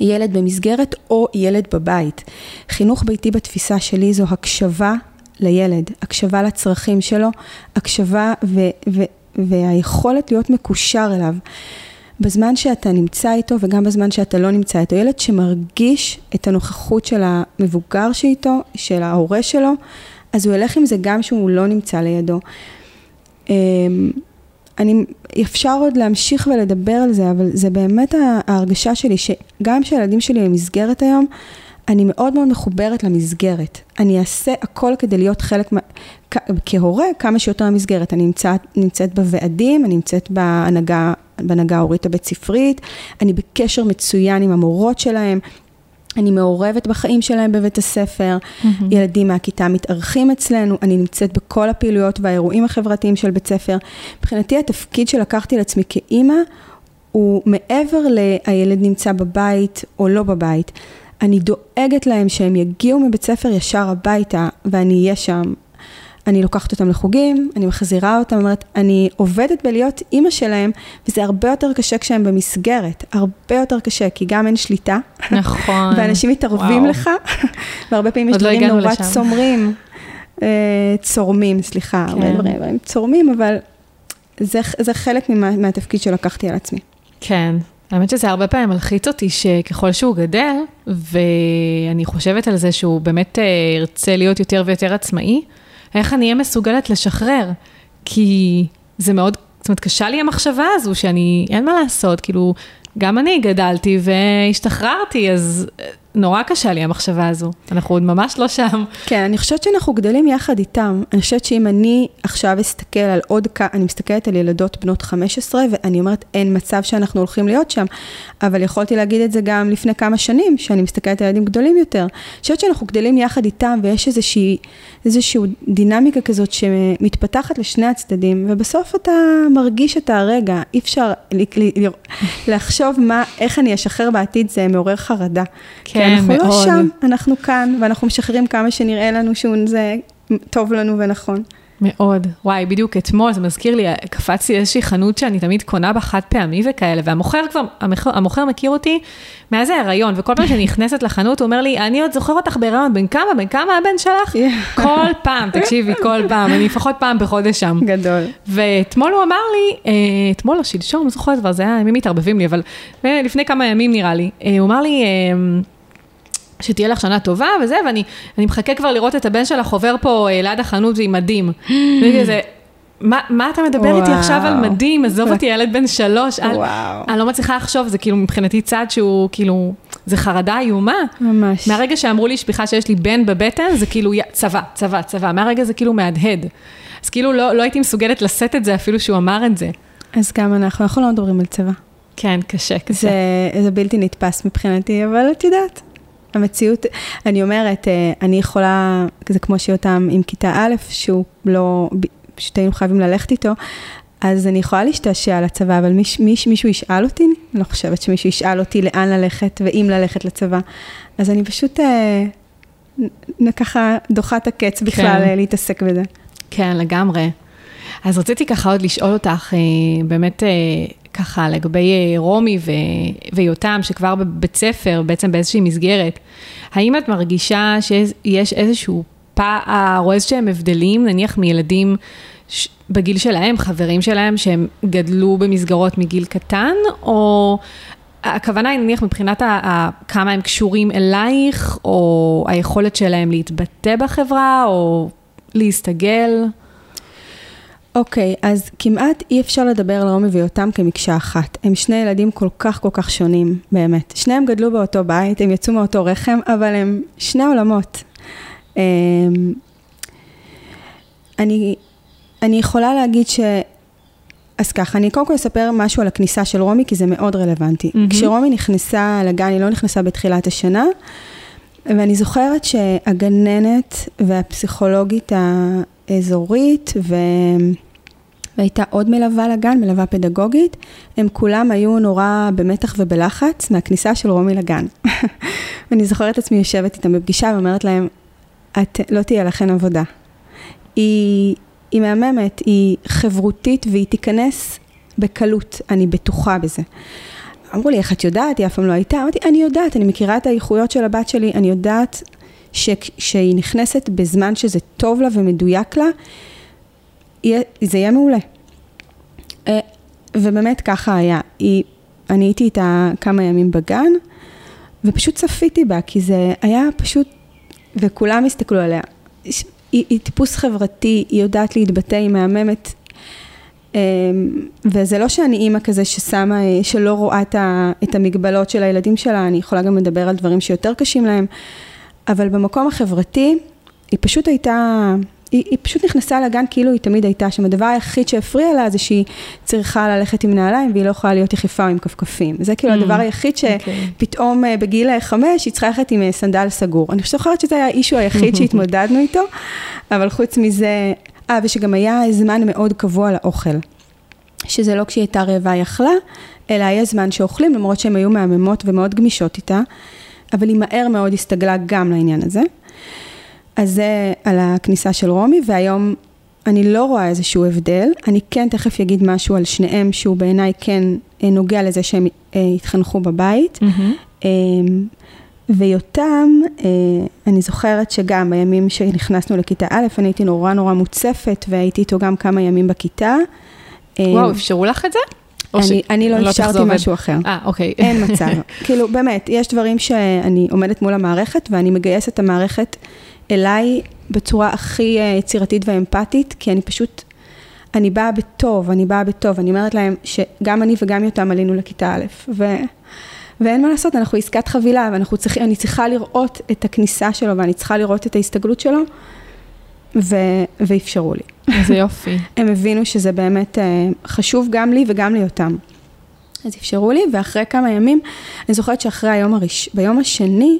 ילד במסגרת או ילד בבית. חינוך ביתי בתפיסה שלי זו הקשבה לילד, הקשבה לצרכים שלו, הקשבה ו- ו- והיכולת להיות מקושר אליו. בזמן שאתה נמצא איתו וגם בזמן שאתה לא נמצא איתו. ילד שמרגיש את הנוכחות של המבוגר שאיתו, של ההורה שלו, אז הוא ילך עם זה גם שהוא לא נמצא לידו. אמ, אני, אפשר עוד להמשיך ולדבר על זה, אבל זה באמת ההרגשה שלי, שגם כשהילדים שלי במסגרת היום, אני מאוד מאוד מחוברת למסגרת. אני אעשה הכל כדי להיות חלק, כהורה, כמה שיותר למסגרת. אני נמצאת, נמצאת בוועדים, אני נמצאת בהנהגה, בהנהגה ההורית הבית ספרית, אני בקשר מצוין עם המורות שלהם. אני מעורבת בחיים שלהם בבית הספר, mm-hmm. ילדים מהכיתה מתארחים אצלנו, אני נמצאת בכל הפעילויות והאירועים החברתיים של בית ספר. מבחינתי התפקיד שלקחתי על עצמי כאימא הוא מעבר ל"הילד נמצא בבית או לא בבית". אני דואגת להם שהם יגיעו מבית ספר ישר הביתה ואני אהיה שם. אני לוקחת אותם לחוגים, אני מחזירה אותם, אומרת, אני עובדת בלהיות אימא שלהם, וזה הרבה יותר קשה כשהם במסגרת, הרבה יותר קשה, כי גם אין שליטה. נכון. ואנשים מתערבים וואו. לך, והרבה פעמים יש לא דברים נורא צומרים, אה, צורמים, סליחה, כן. הרבה דברים צורמים, אבל זה, זה חלק מה, מהתפקיד שלקחתי על עצמי. כן, האמת שזה הרבה פעמים מלחיץ אותי שככל שהוא גדל, ואני חושבת על זה שהוא באמת אה, ירצה להיות יותר ויותר עצמאי, איך אני אהיה מסוגלת לשחרר? כי זה מאוד, זאת אומרת, קשה לי המחשבה הזו שאני, אין מה לעשות, כאילו, גם אני גדלתי והשתחררתי, אז נורא קשה לי המחשבה הזו, אנחנו עוד ממש לא שם. כן, אני חושבת שאנחנו גדלים יחד איתם. אני חושבת שאם אני עכשיו אסתכל על עוד כמה, אני מסתכלת על ילדות בנות 15, ואני אומרת, אין מצב שאנחנו הולכים להיות שם, אבל יכולתי להגיד את זה גם לפני כמה שנים, שאני מסתכלת על ילדים גדולים יותר. אני חושבת שאנחנו גדלים יחד איתם, ויש איזושהי, איזושהי דינמיקה כזאת שמתפתחת לשני הצדדים, ובסוף אתה מרגיש את הרגע, אי אפשר לחשוב מה, איך אני אשחרר בעתיד, זה מעורר חרדה. כן. אנחנו לא מאוד. לא שם, אנחנו כאן, ואנחנו משחררים כמה שנראה לנו שזה טוב לנו ונכון. מאוד. וואי, בדיוק אתמול, זה מזכיר לי, קפצתי איזושהי חנות שאני תמיד קונה בה חד פעמי וכאלה, והמוכר כבר, המוכר, המוכר מכיר אותי מאז ההיריון, וכל פעם שאני נכנסת לחנות, הוא אומר לי, אני עוד זוכר אותך בהיריון, בן כמה, בן כמה הבן שלך? Yeah. כל פעם, תקשיבי, כל פעם, אני לפחות פעם בחודש שם. גדול. ואתמול הוא אמר לי, אה, אתמול או שלשום, זוכרת כבר, זה היה, ימים מתערבבים לי, אבל אה, לפני כמה ימים נראה לי, הוא אמר לי, שתהיה לך שנה טובה וזה, ואני מחכה כבר לראות את הבן שלך עובר פה אה, ליד החנות עם מדים. וכזה, מה, מה אתה מדבר וואו. איתי עכשיו על מדים? עזוב אותי, ילד בן שלוש. וואו. על, אני לא מצליחה לחשוב, זה כאילו מבחינתי צעד שהוא כאילו, זה חרדה איומה. ממש. מהרגע שאמרו לי שבכלל שיש לי בן בבטן, זה כאילו צבא, צבא, צבא. מהרגע זה כאילו מהדהד. אז כאילו לא, לא הייתי מסוגלת לשאת את זה אפילו שהוא אמר את זה. אז גם אנחנו, אנחנו לא מדברים על צבא. כן, קשה, קשה. זה, זה בלתי נתפס מבחינתי, אבל את יודעת, המציאות, אני אומרת, אה, אני יכולה, זה כמו שאותם עם כיתה א', שהוא לא, פשוט היינו חייבים ללכת איתו, אז אני יכולה להשתעשע על הצבא, אבל מיש, מיש, מישהו ישאל אותי? אני לא חושבת שמישהו ישאל אותי לאן ללכת ואם ללכת לצבא. אז אני פשוט אה, ככה דוחה את הקץ בכלל כן. להתעסק בזה. כן, לגמרי. אז רציתי ככה עוד לשאול אותך, באמת ככה לגבי אה, רומי ו... ויותם, שכבר בבית ספר, בעצם באיזושהי מסגרת, האם את מרגישה שיש איזשהו פער או איזשהם הבדלים, נניח מילדים ש... בגיל שלהם, חברים שלהם, שהם גדלו במסגרות מגיל קטן, או הכוונה היא נניח מבחינת ה... ה... כמה הם קשורים אלייך, או היכולת שלהם להתבטא בחברה, או להסתגל? אוקיי, אז כמעט אי אפשר לדבר על רומי ויותם כמקשה אחת. הם שני ילדים כל כך כל כך שונים, באמת. שניהם גדלו באותו בית, הם יצאו מאותו רחם, אבל הם שני עולמות. אמ, אני, אני יכולה להגיד ש... אז ככה, אני קודם כל אספר משהו על הכניסה של רומי, כי זה מאוד רלוונטי. Mm-hmm. כשרומי נכנסה לגן, היא לא נכנסה בתחילת השנה, ואני זוכרת שהגננת והפסיכולוגית האזורית, ו... והייתה עוד מלווה לגן, מלווה פדגוגית, הם כולם היו נורא במתח ובלחץ מהכניסה של רומי לגן. ואני זוכרת את עצמי יושבת איתם בפגישה ואומרת להם, את לא תהיה לכן עבודה. היא, היא מהממת, היא חברותית והיא תיכנס בקלות, אני בטוחה בזה. אמרו לי, איך את יודעת? היא אף פעם לא הייתה. אמרתי, אני יודעת, אני מכירה את האיכויות של הבת שלי, אני יודעת שכשהיא נכנסת בזמן שזה טוב לה ומדויק לה, זה יהיה מעולה. אה, ובאמת ככה היה. היא, אני הייתי איתה כמה ימים בגן, ופשוט צפיתי בה, כי זה היה פשוט, וכולם הסתכלו עליה. היא, היא טיפוס חברתי, היא יודעת להתבטא, היא מהממת. אמ, וזה לא שאני אימא כזה ששמה, שלא רואה את המגבלות של הילדים שלה, אני יכולה גם לדבר על דברים שיותר קשים להם, אבל במקום החברתי, היא פשוט הייתה, היא, היא פשוט נכנסה לגן כאילו היא תמיד הייתה שם. הדבר היחיד שהפריע לה זה שהיא צריכה ללכת עם נעליים והיא לא יכולה להיות יחיפה או עם כפכפים. זה כאילו mm, הדבר היחיד שפתאום okay. אה, בגיל חמש היא צריכה ללכת עם אה, סנדל סגור. אני זוכרת שזה היה האישו היחיד שהתמודדנו איתו, אבל חוץ מזה, אה, ושגם היה זמן מאוד קבוע לאוכל. שזה לא כשהיא הייתה רעבה היא אכלה, אלא היה זמן שאוכלים, למרות שהן היו מהממות ומאוד גמישות איתה, אבל היא מהר מאוד הסתגלה גם לעניין הזה. אז זה על הכניסה של רומי, והיום אני לא רואה איזשהו הבדל. אני כן תכף אגיד משהו על שניהם, שהוא בעיניי כן אה, נוגע לזה שהם אה, התחנכו בבית. Mm-hmm. ויותם, אני זוכרת שגם בימים שנכנסנו לכיתה א', אני הייתי נורא נורא מוצפת, והייתי איתו גם כמה ימים בכיתה. וואו, אפשרו לך את זה? אני, אני לא, לא אפשרתי משהו אחר. אה, אוקיי. אין מצב. כאילו, באמת, יש דברים שאני עומדת מול המערכת, ואני מגייסת את המערכת אליי בצורה הכי אה, יצירתית ואמפתית, כי אני פשוט, אני באה בטוב, אני באה בטוב, אני אומרת להם שגם אני וגם יותם עלינו לכיתה א', ו... ואין מה לעשות, אנחנו עסקת חבילה, ואני צריכה לראות את הכניסה שלו, ואני צריכה לראות את ההסתגלות שלו, ו... ואפשרו לי. איזה יופי. הם הבינו שזה באמת אה, חשוב גם לי וגם ליותם. אז אפשרו לי, ואחרי כמה ימים, אני זוכרת שאחרי היום הראש... ביום השני,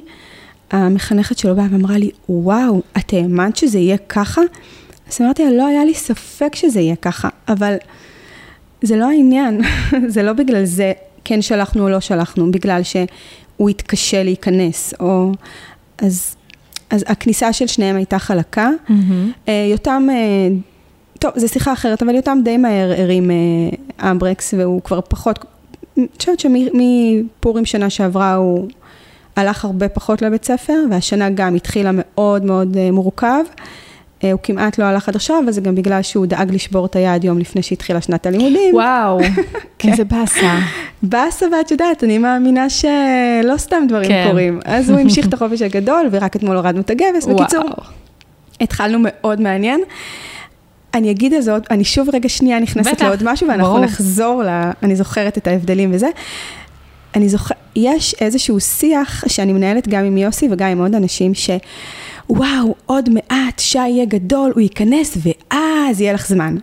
המחנכת שלו באה ואמרה לי, וואו, את האמנת שזה יהיה ככה? אז אמרתי לה, לא היה לי ספק שזה יהיה ככה, אבל זה לא העניין, זה לא בגלל זה כן שלחנו או לא שלחנו, בגלל שהוא התקשה להיכנס, או... אז, אז הכניסה של שניהם הייתה חלקה. Mm-hmm. יותם, אה, טוב, זו שיחה אחרת, אבל יותם די מהר הרים אה, אמברקס, והוא כבר פחות, אני חושבת שמפורים שנה שעברה הוא הלך הרבה פחות לבית ספר, והשנה גם התחילה מאוד מאוד אה, מורכב. אה, הוא כמעט לא הלך עד עכשיו, אבל זה גם בגלל שהוא דאג לשבור את היעד יום לפני שהתחילה שנת הלימודים. וואו, כן. איזה באסה. באסה, ואת יודעת, אני מאמינה שלא סתם דברים כן. קורים. אז הוא המשיך את החופש הגדול, ורק אתמול הורדנו את הגבס. בקיצור, התחלנו מאוד מעניין. אני אגיד על זה עוד, אני שוב רגע שנייה נכנסת בטח, לעוד משהו, ואנחנו ברור. נחזור ל... אני זוכרת את ההבדלים וזה. אני זוכרת, יש איזשהו שיח שאני מנהלת גם עם יוסי וגם עם עוד אנשים, שוואו, עוד מעט שי יהיה גדול, הוא ייכנס ואז יהיה לך זמן.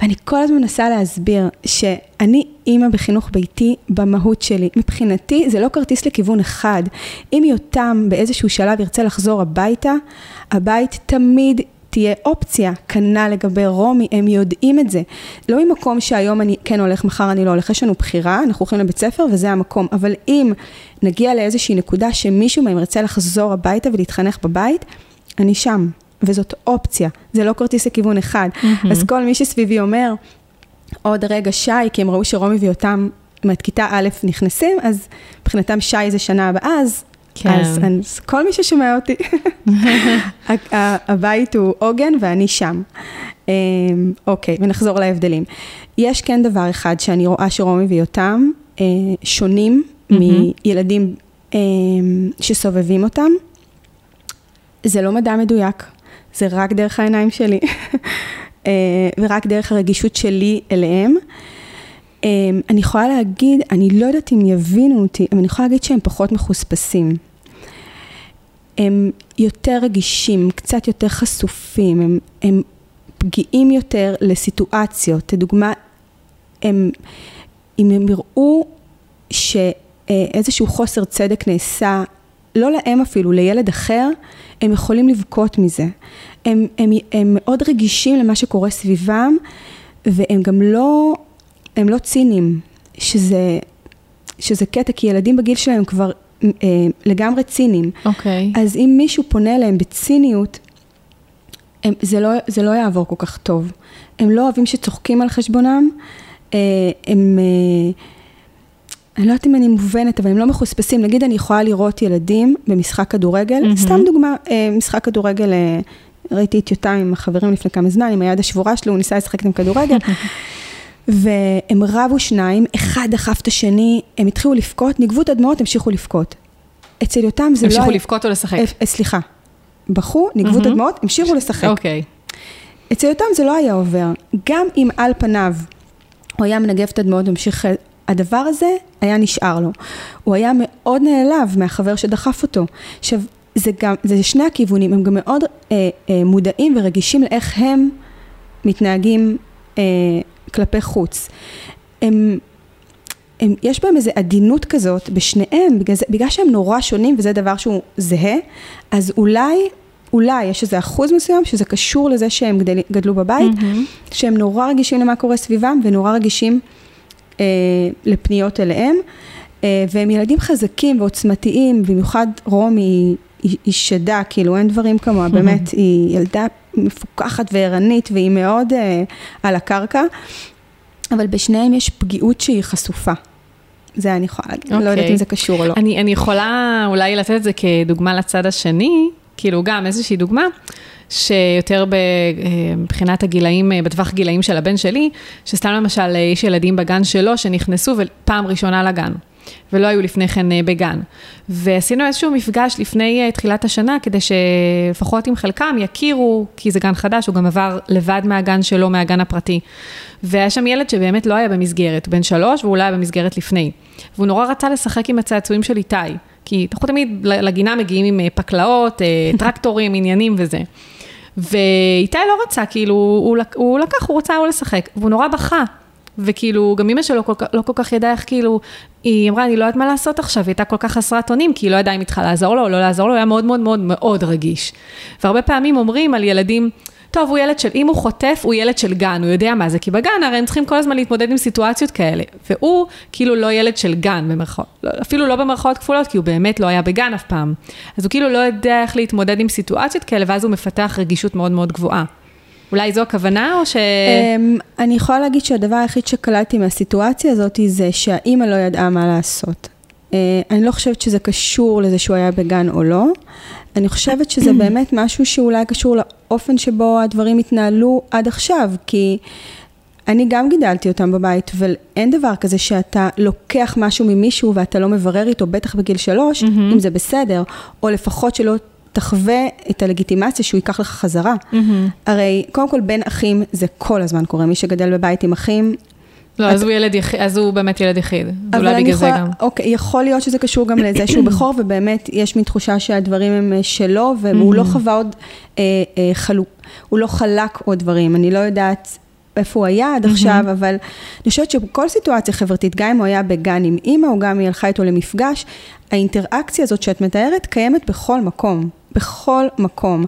ואני כל הזמן מנסה להסביר שאני אימא בחינוך ביתי במהות שלי. מבחינתי זה לא כרטיס לכיוון אחד. אם יותם באיזשהו שלב ירצה לחזור הביתה, הבית תמיד תהיה אופציה, כנ"ל לגבי רומי, הם יודעים את זה. לא ממקום שהיום אני כן הולך, מחר אני לא הולך, יש לנו בחירה, אנחנו הולכים לבית ספר וזה המקום, אבל אם נגיע לאיזושהי נקודה שמישהו מהם ירצה לחזור הביתה ולהתחנך בבית, אני שם, וזאת אופציה, זה לא כרטיס לכיוון אחד. Mm-hmm. אז כל מי שסביבי אומר, עוד רגע שי, כי הם ראו שרומי ויותם, זאת אומרת, כיתה א' נכנסים, אז מבחינתם שי זה שנה הבאה, אז כן. אז, אז כל מי ששומע אותי, הבית הוא עוגן ואני שם. אמ, אוקיי, ונחזור להבדלים. יש כן דבר אחד שאני רואה שרומי ויותם אה, שונים מילדים אה, שסובבים אותם. זה לא מדע מדויק, זה רק דרך העיניים שלי. אה, ורק דרך הרגישות שלי אליהם. אה, אני יכולה להגיד, אני לא יודעת אם יבינו אותי, אבל אני יכולה להגיד שהם פחות מחוספסים. הם יותר רגישים, קצת יותר חשופים, הם, הם פגיעים יותר לסיטואציות. לדוגמה, הם, אם הם יראו שאיזשהו חוסר צדק נעשה, לא להם אפילו, לילד אחר, הם יכולים לבכות מזה. הם, הם, הם מאוד רגישים למה שקורה סביבם, והם גם לא, הם לא ציניים, שזה, שזה קטע, כי ילדים בגיל שלהם כבר אה, לגמרי ציניים. אוקיי. אז אם מישהו פונה אליהם בציניות, הם, זה, לא, זה לא יעבור כל כך טוב. הם לא אוהבים שצוחקים על חשבונם, אה, הם, אה, אני לא יודעת אם אני מובנת, אבל הם לא מחוספסים. נגיד אני יכולה לראות ילדים במשחק כדורגל, מהמם. סתם דוגמה, אה, משחק כדורגל, אה, ראיתי את יותם עם החברים לפני כמה זמן, עם היד השבורה שלו, הוא ניסה לשחק איתם כדורגל. והם רבו שניים, אחד דחף את השני, הם התחילו לבכות, ניגבו את הדמעות, המשיכו לבכות. אצל יותם זה לא... המשיכו לבכות או לשחק? אה, אה, סליחה, בכו, ניגבו את מהמם. הדמעות, המשיכו לשחק. אוקיי. אצל יותם זה לא היה עובר. גם אם על פניו הוא היה מנגב את הדמעות וממשיך, הדבר הזה היה נשאר לו. הוא היה מאוד נעלב מהחבר שדחף אותו. עכשיו, זה גם, זה שני הכיוונים, הם גם מאוד אה, אה, מודעים ורגישים לאיך הם מתנהגים אה, כלפי חוץ. הם, הם, יש בהם איזו עדינות כזאת בשניהם, בגלל, זה, בגלל שהם נורא שונים וזה דבר שהוא זהה, אז אולי, אולי יש איזה אחוז מסוים שזה קשור לזה שהם גדל, גדלו בבית, מהמם. שהם נורא רגישים למה קורה סביבם ונורא רגישים אה, לפניות אליהם, אה, והם ילדים חזקים ועוצמתיים, במיוחד רומי היא, היא, היא שדה, כאילו אין דברים כמוה, באמת, היא ילדה מפוקחת וערנית והיא מאוד אה, על הקרקע, אבל בשניהם יש פגיעות שהיא חסופה. זה אני יכולה להגיד, לא יודעת אוקיי. אם זה קשור או לא. אני, אני יכולה אולי לתת את זה כדוגמה לצד השני, כאילו גם איזושהי דוגמה, שיותר אה, מבחינת הגילאים, אה, בטווח גילאים של הבן שלי, שסתם למשל יש ילדים בגן שלו שנכנסו פעם ראשונה לגן. ולא היו לפני כן אה, בגן. ועשינו איזשהו מפגש לפני אה, תחילת השנה, כדי שלפחות עם חלקם יכירו, כי זה גן חדש, הוא גם עבר לבד מהגן שלו, מהגן הפרטי. והיה שם ילד שבאמת לא היה במסגרת, בן שלוש, והוא לא היה במסגרת לפני. והוא נורא רצה לשחק עם הצעצועים של איתי, כי אנחנו תמיד לגינה מגיעים עם אה, פקלאות, טרקטורים, עניינים וזה. ואיתי לא רצה, כאילו, הוא, הוא לקח, הוא רצה הוא לשחק, והוא נורא בכה. וכאילו, גם אמא שלו לא כל כך ידעה איך כאילו, היא אמרה, אני לא יודעת מה לעשות עכשיו, היא הייתה כל כך חסרת אונים, כי היא לא ידעה אם היא צריכה לעזור לו או לא לעזור לו, היה מאוד מאוד מאוד מאוד רגיש. והרבה פעמים אומרים על ילדים, טוב, הוא ילד של, אם הוא חוטף, הוא ילד של גן, הוא יודע מה זה, כי בגן הרי הם צריכים כל הזמן להתמודד עם סיטואציות כאלה. והוא כאילו לא ילד של גן, במרכאות, לא, אפילו לא במרכאות כפולות, כי הוא באמת לא היה בגן אף פעם. אז הוא כאילו לא יודע איך להתמודד עם סיטואציות כאלה, ואז הוא מפתח רגישות מאוד מאוד גבוהה. אולי זו הכוונה, או ש... אמ, אני יכולה להגיד שהדבר היחיד שקלטתי מהסיטואציה הזאת זה שהאימא לא ידעה מה לעשות. אה, אני לא חושבת שזה קשור לזה שהוא היה בגן או לא. אני חושבת שזה באמת משהו שאולי קשור לאופן שבו הדברים התנהלו עד עכשיו, כי אני גם גידלתי אותם בבית, ואין דבר כזה שאתה לוקח משהו ממישהו ואתה לא מברר איתו, בטח בגיל שלוש. אם זה בסדר, או לפחות שלא תחווה את הלגיטימציה שהוא ייקח לך חזרה. מהמם. הרי קודם כל בין אחים זה כל הזמן קורה, מי שגדל בבית עם אחים. לא, אז הוא ילד יחיד, אז הוא באמת ילד יחיד. אז אולי בגלל זה יכולה, גם. אוקיי, יכול להיות שזה קשור גם לזה שהוא בכור, ובאמת יש מין תחושה שהדברים הם אה, שלו, והוא לא חווה עוד אה, אה, חלוק, הוא לא חלק עוד דברים, אני לא יודעת איפה הוא היה עד עכשיו, אבל אני חושבת שבכל סיטואציה חברתית, גם אם הוא היה בגן עם אימא, או גם אם היא הלכה איתו למפגש, האינטראקציה הזאת שאת מתארת קיימת בכל מקום, בכל מקום.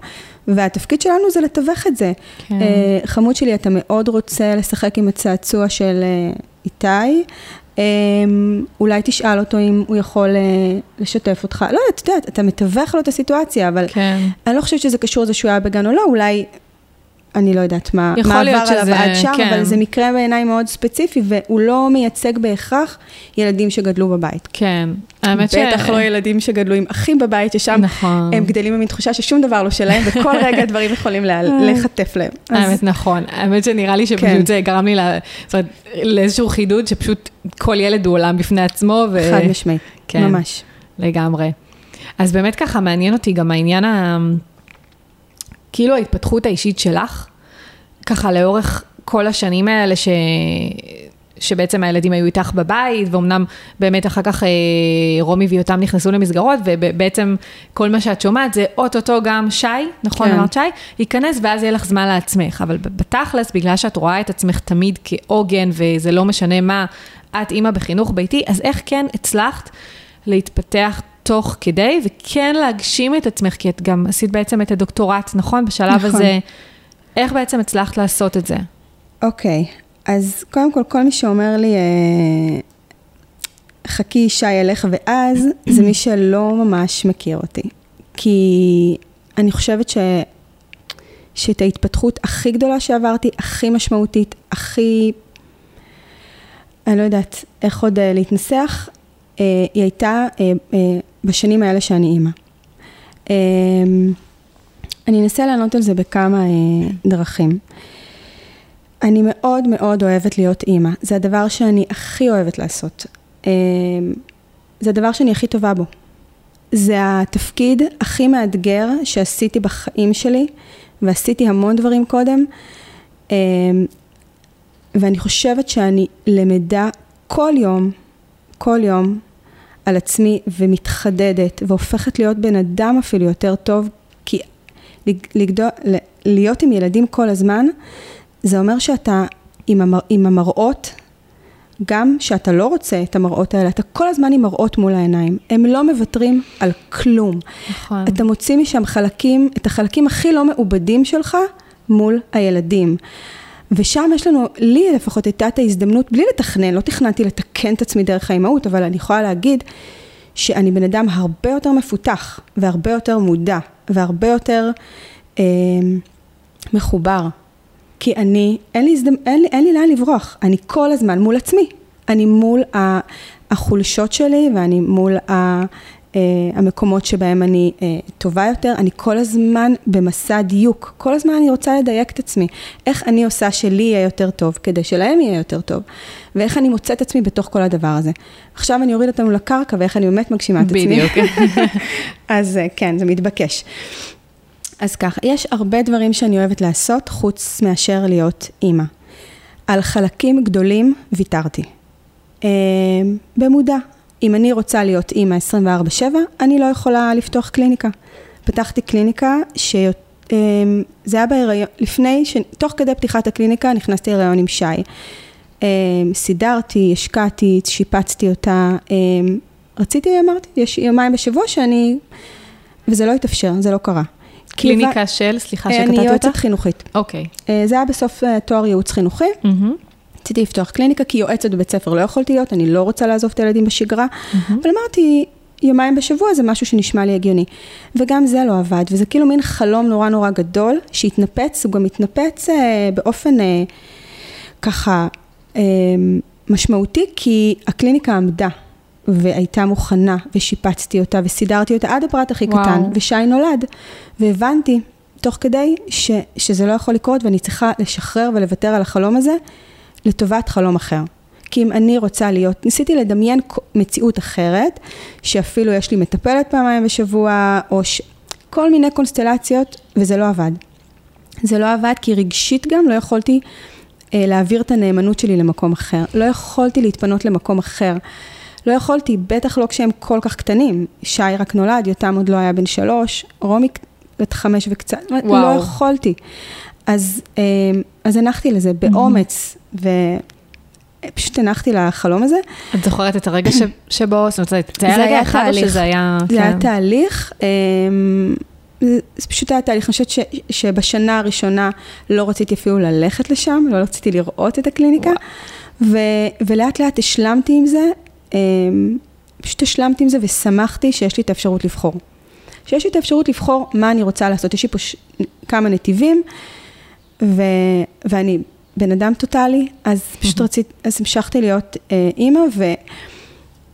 והתפקיד שלנו זה לתווך את זה. כן. אה, חמוד שלי, אתה מאוד רוצה לשחק עם הצעצוע של אה, איתי. אה, אולי תשאל אותו אם הוא יכול אה, לשתף אותך. לא את יודעת, אתה מתווך לו את הסיטואציה, אבל כן. אני לא חושבת שזה קשור לזה שהוא היה בגן או לא, אולי, אני לא יודעת מה, מה עבר עליו שזה- עד שם, כן. אבל זה מקרה בעיניי מאוד ספציפי, והוא לא מייצג בהכרח ילדים שגדלו בבית. כן. האמת ש... בטח לא ילדים שגדלו עם אחים בבית, ששם נכון. הם גדלים במין תחושה ששום דבר לא שלהם, וכל רגע דברים יכולים לה- לחטף להם. אז- האמת נכון, האמת שנראה לי כן. שפשוט זה גרם לי ל- זאת אומרת, לאיזשהו חידוד שפשוט כל ילד הוא עולם בפני עצמו. ו- חד משמעית, כן. ממש. לגמרי. אז באמת ככה מעניין אותי גם העניין ה... כאילו ההתפתחות האישית שלך, ככה לאורך כל השנים האלה ש... שבעצם הילדים היו איתך בבית, ואומנם באמת אחר כך אה, רומי ויותם נכנסו למסגרות, ובעצם כל מה שאת שומעת זה אוטוטו גם שי, נכון כן. אמרת שי? ייכנס ואז יהיה לך זמן לעצמך, אבל בתכלס, בגלל שאת רואה את עצמך תמיד כעוגן, וזה לא משנה מה, את אימא בחינוך ביתי, אז איך כן הצלחת להתפתח תוך כדי, וכן להגשים את עצמך, כי את גם עשית בעצם את הדוקטורט, נכון? בשלב נכון. הזה, איך בעצם הצלחת לעשות את זה? אוקיי. אז קודם כל, כל מי שאומר לי, אה, חכי שי ילך ואז, זה מי שלא ממש מכיר אותי. כי אני חושבת ש... שאת ההתפתחות הכי גדולה שעברתי, הכי משמעותית, הכי... אני לא יודעת איך עוד אה, להתנסח, אה, היא הייתה בשנים האלה שאני אימא. אני אנסה לענות על זה בכמה דרכים. אני מאוד מאוד אוהבת להיות אימא. זה הדבר שאני הכי אוהבת לעשות. אמ, זה הדבר שאני הכי טובה בו. זה התפקיד הכי מאתגר שעשיתי בחיים שלי, ועשיתי המון דברים קודם. אמ, ואני חושבת שאני למדה כל יום, כל יום, על עצמי ומתחדדת, והופכת להיות בן אדם אפילו יותר טוב, כי לגדול, להיות עם ילדים כל הזמן, זה אומר שאתה עם, המר, עם המראות, גם שאתה לא רוצה את המראות האלה, אתה כל הזמן עם מראות מול העיניים. הם לא מוותרים על כלום. נכון. אתה מוציא משם חלקים, את החלקים הכי לא מעובדים שלך מול הילדים. ושם יש לנו, לי לפחות הייתה את ההזדמנות, בלי לתכנן, לא תכננתי לתקן את עצמי דרך האימהות, אבל אני יכולה להגיד שאני בן אדם הרבה יותר מפותח, והרבה יותר מודע, והרבה יותר אה, מחובר כי אני, אין לי, הזדמ... אין, לי, אין לי לאן לברוח, אני כל הזמן מול עצמי. אני מול החולשות שלי ואני מול ה... Uh, המקומות שבהם אני uh, טובה יותר, אני כל הזמן במסע דיוק, כל הזמן אני רוצה לדייק את עצמי, איך אני עושה שלי יהיה יותר טוב, כדי שלהם יהיה יותר טוב, ואיך אני מוצאת עצמי בתוך כל הדבר הזה. עכשיו אני אוריד אותנו לקרקע ואיך אני באמת מגשימה את עצמי. בדיוק. אז uh, כן, זה מתבקש. אז ככה, יש הרבה דברים שאני אוהבת לעשות, חוץ מאשר להיות אימא. על חלקים גדולים ויתרתי. אה, במודע. אם אני רוצה להיות אימא 24/7, אני לא יכולה לפתוח קליניקה. פתחתי קליניקה שזה אה, היה בהיריון, לפני, ש... תוך כדי פתיחת הקליניקה נכנסתי להיריון עם שי. אה, סידרתי, השקעתי, שיפצתי אותה. אה, רציתי, אמרתי, יש יומיים בשבוע שאני... וזה לא התאפשר, זה לא קרה. קליניקה של, סליחה שקטעתי אותך? אני יועצת חינוכית. אוקיי. אה, זה היה בסוף אה, תואר ייעוץ חינוכי. רציתי לפתוח קליניקה, כי יועצת בבית ספר לא יכולתי להיות, אני לא רוצה לעזוב את הילדים בשגרה, אבל אמרתי, יומיים בשבוע זה משהו שנשמע לי הגיוני. וגם זה לא עבד, וזה כאילו מין חלום נורא נורא גדול, שהתנפץ, הוא גם התנפץ אה, באופן אה, ככה אה, משמעותי, כי הקליניקה עמדה. והייתה מוכנה, ושיפצתי אותה, וסידרתי אותה עד הפרט הכי וואו. קטן, ושי נולד. והבנתי, תוך כדי, ש, שזה לא יכול לקרות, ואני צריכה לשחרר ולוותר על החלום הזה, לטובת חלום אחר. כי אם אני רוצה להיות, ניסיתי לדמיין מציאות אחרת, שאפילו יש לי מטפלת פעמיים בשבוע, או ש... כל מיני קונסטלציות, וזה לא עבד. זה לא עבד כי רגשית גם לא יכולתי אה, להעביר את הנאמנות שלי למקום אחר. לא יכולתי להתפנות למקום אחר. לא יכולתי, בטח לא כשהם כל כך קטנים. שי רק נולד, יותם עוד לא היה בן שלוש, רומי בת חמש וקצת, וואו. לא יכולתי. אז, אה, אז הנחתי לזה באומץ, ופשוט הנחתי לחלום הזה. את זוכרת את הרגע ש, שבו, זאת אומרת, זה היה רגע אחד או שזה היה... זה כן. היה תהליך. אה, זה פשוט היה תהליך, אני חושבת ש, שבשנה הראשונה לא רציתי אפילו ללכת לשם, לא רציתי לראות את הקליניקה, ו, ולאט לאט השלמתי עם זה, אמ, פשוט השלמתי עם זה ושמחתי שיש לי את האפשרות לבחור. שיש לי את האפשרות לבחור מה אני רוצה לעשות. יש לי פה ש... כמה נתיבים, ו... ואני בן אדם טוטאלי, אז פשוט רציתי, אז המשכתי להיות אה, אימא, ו...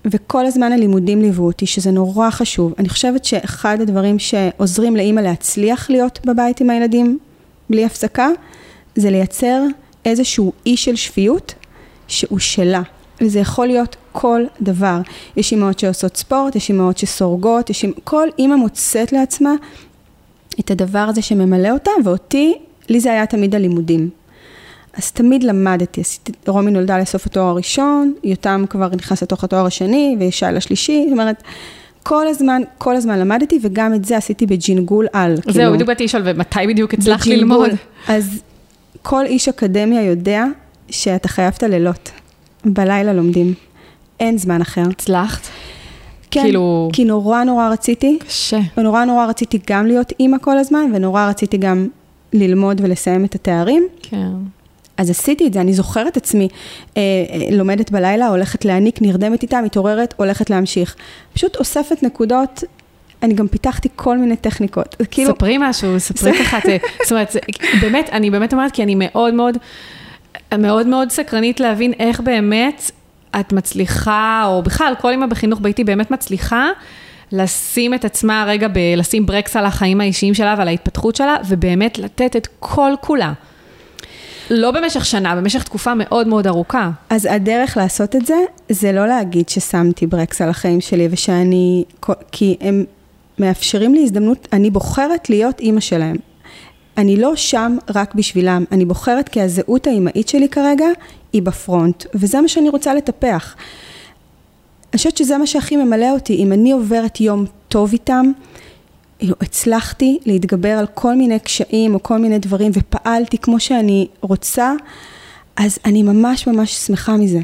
וכל הזמן הלימודים ליוו אותי, שזה נורא חשוב. אני חושבת שאחד הדברים שעוזרים לאימא להצליח להיות בבית עם הילדים בלי הפסקה, זה לייצר איזשהו אי של שפיות שהוא שלה. וזה יכול להיות כל דבר. יש אימהות שעושות ספורט, יש אימהות שסורגות, יש אימא, כל אימא מוצאת לעצמה את הדבר הזה שממלא אותה, ואותי, לי זה היה תמיד הלימודים. אז תמיד למדתי, עשיתי, רומי נולדה לסוף התואר הראשון, יותם כבר נכנס לתוך התואר השני, וישי לשלישי, זאת אומרת, כל הזמן, כל הזמן למדתי, וגם את זה עשיתי בג'ינגול על. זהו, כאילו, בדיוק באתי לשאול, ומתי בדיוק הצלחת ללמוד? אז כל איש אקדמיה יודע שאתה חייב את הלילות. בלילה לומדים. אין זמן אחר. הצלחת? כן, כאילו... כי נורא נורא רציתי. קשה. ונורא נורא רציתי גם להיות אימא כל הזמן, ונורא רציתי גם ללמוד ולסיים את התארים. כן. אז עשיתי את זה, אני זוכרת עצמי, אה, אה, לומדת בלילה, הולכת להעניק, נרדמת איתה, מתעוררת, הולכת להמשיך. פשוט אוספת נקודות, אני גם פיתחתי כל מיני טכניקות. כאילו... ספרי משהו, ספרי ככה, זאת אומרת, באמת, אני באמת אומרת, כי אני מאוד מאוד, מאוד מאוד סקרנית להבין איך באמת את מצליחה, או בכלל, כל אימא בחינוך ביתי באמת מצליחה. לשים את עצמה רגע, ב- לשים ברקס על החיים האישיים שלה ועל ההתפתחות שלה, ובאמת לתת את כל כולה. לא במשך שנה, במשך תקופה מאוד מאוד ארוכה. אז הדרך לעשות את זה, זה לא להגיד ששמתי ברקס על החיים שלי ושאני, כי הם מאפשרים לי הזדמנות, אני בוחרת להיות אימא שלהם. אני לא שם רק בשבילם, אני בוחרת כי הזהות האימהית שלי כרגע היא בפרונט, וזה מה שאני רוצה לטפח. אני חושבת שזה מה שהכי ממלא אותי, אם אני עוברת יום טוב איתם, כאילו, הצלחתי להתגבר על כל מיני קשיים או כל מיני דברים ופעלתי כמו שאני רוצה, אז אני ממש ממש שמחה מזה.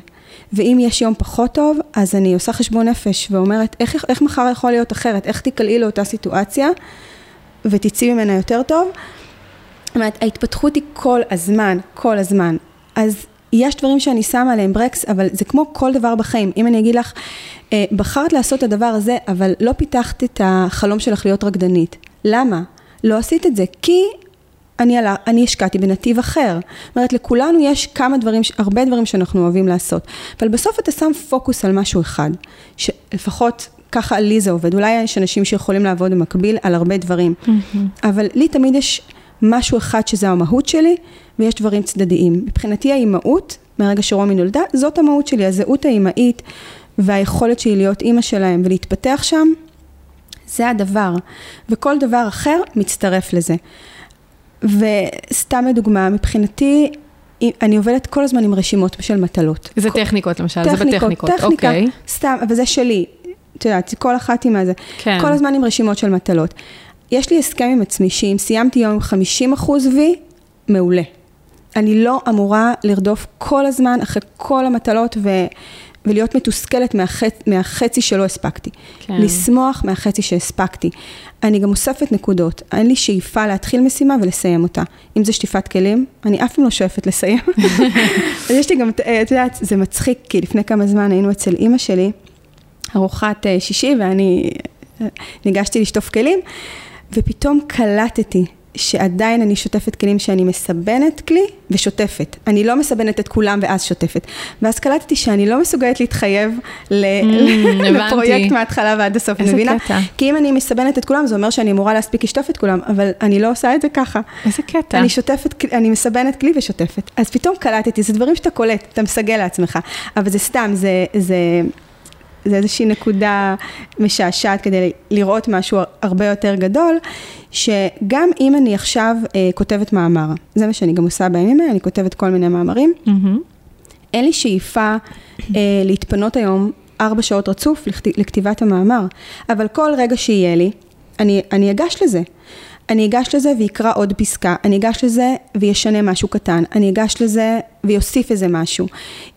ואם יש יום פחות טוב, אז אני עושה חשבון נפש ואומרת, איך, איך מחר יכול להיות אחרת? איך תיקלעי לאותה סיטואציה ותצאי ממנה יותר טוב? זאת אומרת, ההתפתחות היא כל הזמן, כל הזמן. אז יש דברים שאני שמה עליהם ברקס, אבל זה כמו כל דבר בחיים. אם אני אגיד לך, אה, בחרת לעשות את הדבר הזה, אבל לא פיתחת את החלום שלך להיות רקדנית. למה? לא עשית את זה. כי אני, עלה, אני השקעתי בנתיב אחר. זאת אומרת, לכולנו יש כמה דברים, הרבה דברים שאנחנו אוהבים לעשות. אבל בסוף אתה שם פוקוס על משהו אחד, שלפחות ככה לי זה עובד. אולי יש אנשים שיכולים לעבוד במקביל על הרבה דברים, mm-hmm. אבל לי תמיד יש משהו אחד שזה המהות שלי, ויש דברים צדדיים. מבחינתי האימהות, מהרגע שרומי נולדה, זאת המהות שלי, הזהות האימהית והיכולת שלי להיות אימא שלהם ולהתפתח שם, זה הדבר. וכל דבר אחר מצטרף לזה. וסתם לדוגמה, מבחינתי, אני עובדת כל הזמן עם רשימות של מטלות. זה כל... טכניקות למשל, טכניקות, זה בטכניקות, טכניקה, אוקיי. סתם, אבל זה שלי. את יודעת, כל אחת עם הזה. כן. כל הזמן עם רשימות של מטלות. יש לי הסכם עם עצמי שאם סיימתי יום עם 50 אחוז וי, מעולה. אני לא אמורה לרדוף כל הזמן אחרי כל המטלות ו... ולהיות מתוסכלת מהחצ... מהחצי שלא הספקתי. כן. לשמוח מהחצי שהספקתי. אני גם אוספת נקודות. אין לי שאיפה להתחיל משימה ולסיים אותה. אם זה שטיפת כלים, אני אף פעם לא שואפת לסיים. אז יש לי גם, את יודעת, זה מצחיק, כי לפני כמה זמן היינו אצל אימא שלי, ארוחת אה, שישי, ואני אה, ניגשתי לשטוף כלים, ופתאום קלטתי שעדיין אני שוטפת כלים שאני מסבנת כלי ושוטפת. אני לא מסבנת את כולם ואז שוטפת. ואז קלטתי שאני לא מסוגלת להתחייב ל- mm, לפרויקט מההתחלה ועד הסוף, איזה מבינה? קטע. כי אם אני מסבנת את כולם, זה אומר שאני אמורה להספיק לשטוף את כולם, אבל אני לא עושה את זה ככה. איזה קטע. אני שוטפת, אני מסבנת כלי ושוטפת. אז פתאום קלטתי, זה דברים שאתה קולט, אתה מסגל לעצמך. אבל זה סתם, זה... זה זה איזושהי נקודה משעשעת כדי לראות משהו הרבה יותר גדול, שגם אם אני עכשיו אה, כותבת מאמר, זה מה שאני גם עושה בימים האלה, אני כותבת כל מיני מאמרים, mm-hmm. אין לי שאיפה אה, להתפנות היום ארבע שעות רצוף לכתיבת המאמר, אבל כל רגע שיהיה לי, אני, אני אגש לזה. אני אגש לזה ויקרא עוד פסקה, אני אגש לזה וישנה משהו קטן, אני אגש לזה ויוסיף איזה משהו.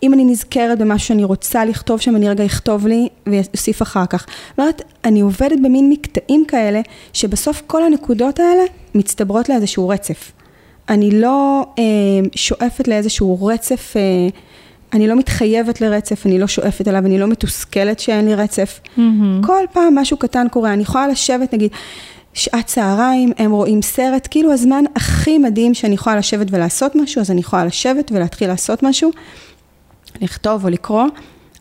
אם אני נזכרת במשהו שאני רוצה לכתוב שם, אני רגע אכתוב לי ואוסיף אחר כך. זאת אומרת, אני עובדת במין מקטעים כאלה, שבסוף כל הנקודות האלה מצטברות לאיזשהו רצף. אני לא אה, שואפת לאיזשהו רצף, אה, אני לא מתחייבת לרצף, אני לא שואפת עליו, אני לא מתוסכלת שאין לי רצף. Mm-hmm. כל פעם משהו קטן קורה, אני יכולה לשבת, נגיד, שעת צהריים, הם רואים סרט, כאילו הזמן הכי מדהים שאני יכולה לשבת ולעשות משהו, אז אני יכולה לשבת ולהתחיל לעשות משהו, לכתוב או לקרוא,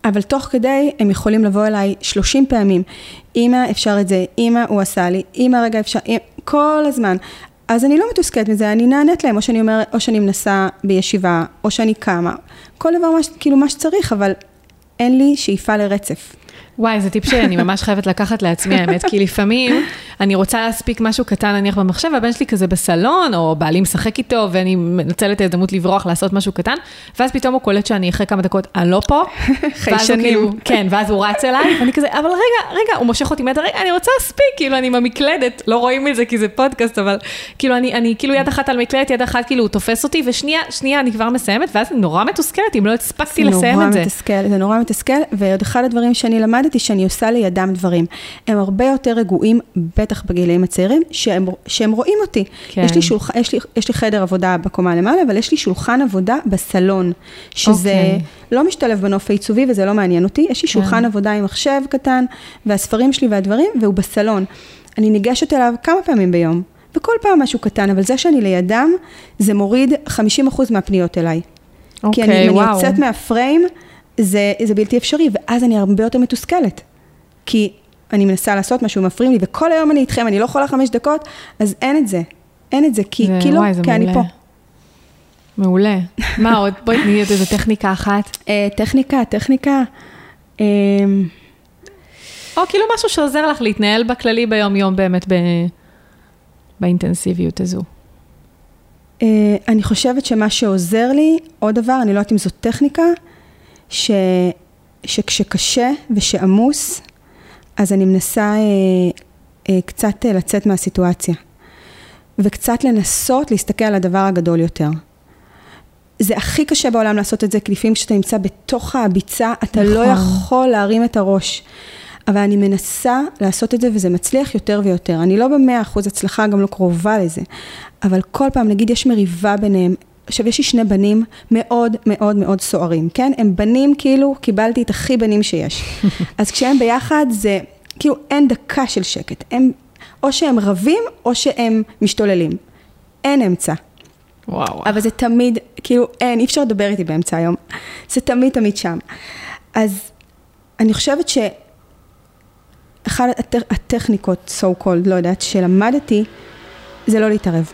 אבל תוך כדי הם יכולים לבוא אליי 30 פעמים, אמא אפשר את זה, אמא הוא עשה לי, אמא רגע אפשר, אמא, כל הזמן. אז אני לא מתוסכלת מזה, אני נענית להם, או שאני אומרת, או שאני מנסה בישיבה, או שאני קמה, כל דבר, מה, כאילו מה שצריך, אבל אין לי שאיפה לרצף. וואי, זה טיפ שאני ממש חייבת לקחת לעצמי, האמת, כי לפעמים אני רוצה להספיק משהו קטן, נניח במחשב, והבן שלי כזה בסלון, או בעלי משחק איתו, ואני מנצלת את ההזדמנות לברוח, לעשות משהו קטן, ואז פתאום הוא קולט שאני אחרי כמה דקות, אני לא פה. חיישנים. כאילו, כן, ואז הוא רץ אליי, ואני כזה, אבל רגע, רגע, הוא מושך אותי מטר, רגע, אני רוצה להספיק, כאילו, אני עם המקלדת, לא רואים את זה כי זה פודקאסט, אבל כאילו, אני, אני כאילו יד אחת על מקלדת, יד אחת כאילו הוא תופס אותי, ושנייה, שנייה, אני כבר מסיימת, ואז אני נורא מתוסכלת אם לא הספקתי לסיים את זה. מתסכל, זה נורא מתסכל, ועוד אחד הדברים שאני למדתי, שאני עושה לידם דברים. הם הרבה יותר רגועים, בטח בגילאים הצעירים, שהם, שהם רואים אותי. כן. יש, לי שולח, יש, לי, יש לי חדר עבודה בקומה למעלה, אבל יש לי שולחן עבודה בסלון, שזה אוקיי. לא משתלב בנוף העיצובי וזה לא מעניין אותי. יש לי שולחן עבודה עם מחשב קטן, והספרים שלי והדברים, והוא בסלון. אני ניגשת אליו כמה פעמים ביום. וכל פעם משהו קטן, אבל זה שאני לידם, זה מוריד 50% מהפניות אליי. כי אני, אוקיי, אם אני וואו. יוצאת מהפריים, זה, זה בלתי אפשרי, ואז אני הרבה יותר מתוסכלת. כי אני מנסה לעשות משהו, מפריעים לי, וכל היום אני איתכם, אני לא יכולה חמש דקות, אז אין את זה. אין את זה, כי, זה- כי לא, וואי, זה כי אני מעולה. פה. מעולה. מה עוד? בואי תני עוד איזה טכניקה אחת. אה, טכניקה, טכניקה, אה, או כאילו משהו שעוזר לך להתנהל בכללי ביום-יום באמת ב... באינטנסיביות הזו. אה, אני חושבת שמה שעוזר לי, עוד דבר, אני לא יודעת אם זאת טכניקה, ש, שכשקשה ושעמוס, אז אני מנסה אה, אה, קצת אה, לצאת מהסיטואציה. וקצת לנסות להסתכל על הדבר הגדול יותר. זה הכי קשה בעולם לעשות את זה, כי לפעמים כשאתה נמצא בתוך הביצה, אתה לא נכון. יכול להרים את הראש. אבל אני מנסה לעשות את זה, וזה מצליח יותר ויותר. אני לא במאה אחוז הצלחה, גם לא קרובה לזה. אבל כל פעם, נגיד, יש מריבה ביניהם. עכשיו, יש לי שני בנים מאוד מאוד מאוד סוערים, כן? הם בנים, כאילו, קיבלתי את הכי בנים שיש. אז כשהם ביחד, זה, כאילו, אין דקה של שקט. הם, או שהם רבים, או שהם משתוללים. אין אמצע. וואו. אבל זה תמיד, כאילו, אין, אי אפשר לדבר איתי באמצע היום. זה תמיד תמיד שם. אז אני חושבת שאחת הט... הטכניקות, so called, לא יודעת, שלמדתי, זה לא להתערב.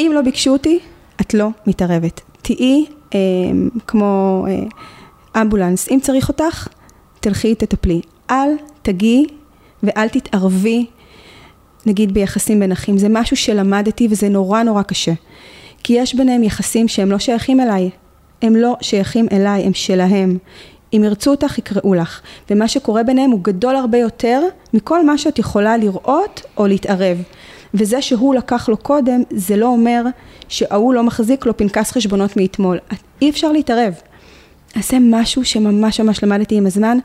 אם לא ביקשו אותי, את לא מתערבת. תהיי אה, כמו אה, אמבולנס, אם צריך אותך, תלכי, תטפלי. אל תגיעי ואל תתערבי, נגיד ביחסים בין אחים. זה משהו שלמדתי וזה נורא נורא קשה. כי יש ביניהם יחסים שהם לא שייכים אליי. הם לא שייכים אליי, הם שלהם. אם ירצו אותך, יקראו לך. ומה שקורה ביניהם הוא גדול הרבה יותר מכל מה שאת יכולה לראות או להתערב. וזה שהוא לקח לו קודם, זה לא אומר שההוא לא מחזיק לו פנקס חשבונות מאתמול. אי אפשר להתערב. אז זה משהו שממש ממש למדתי עם הזמן,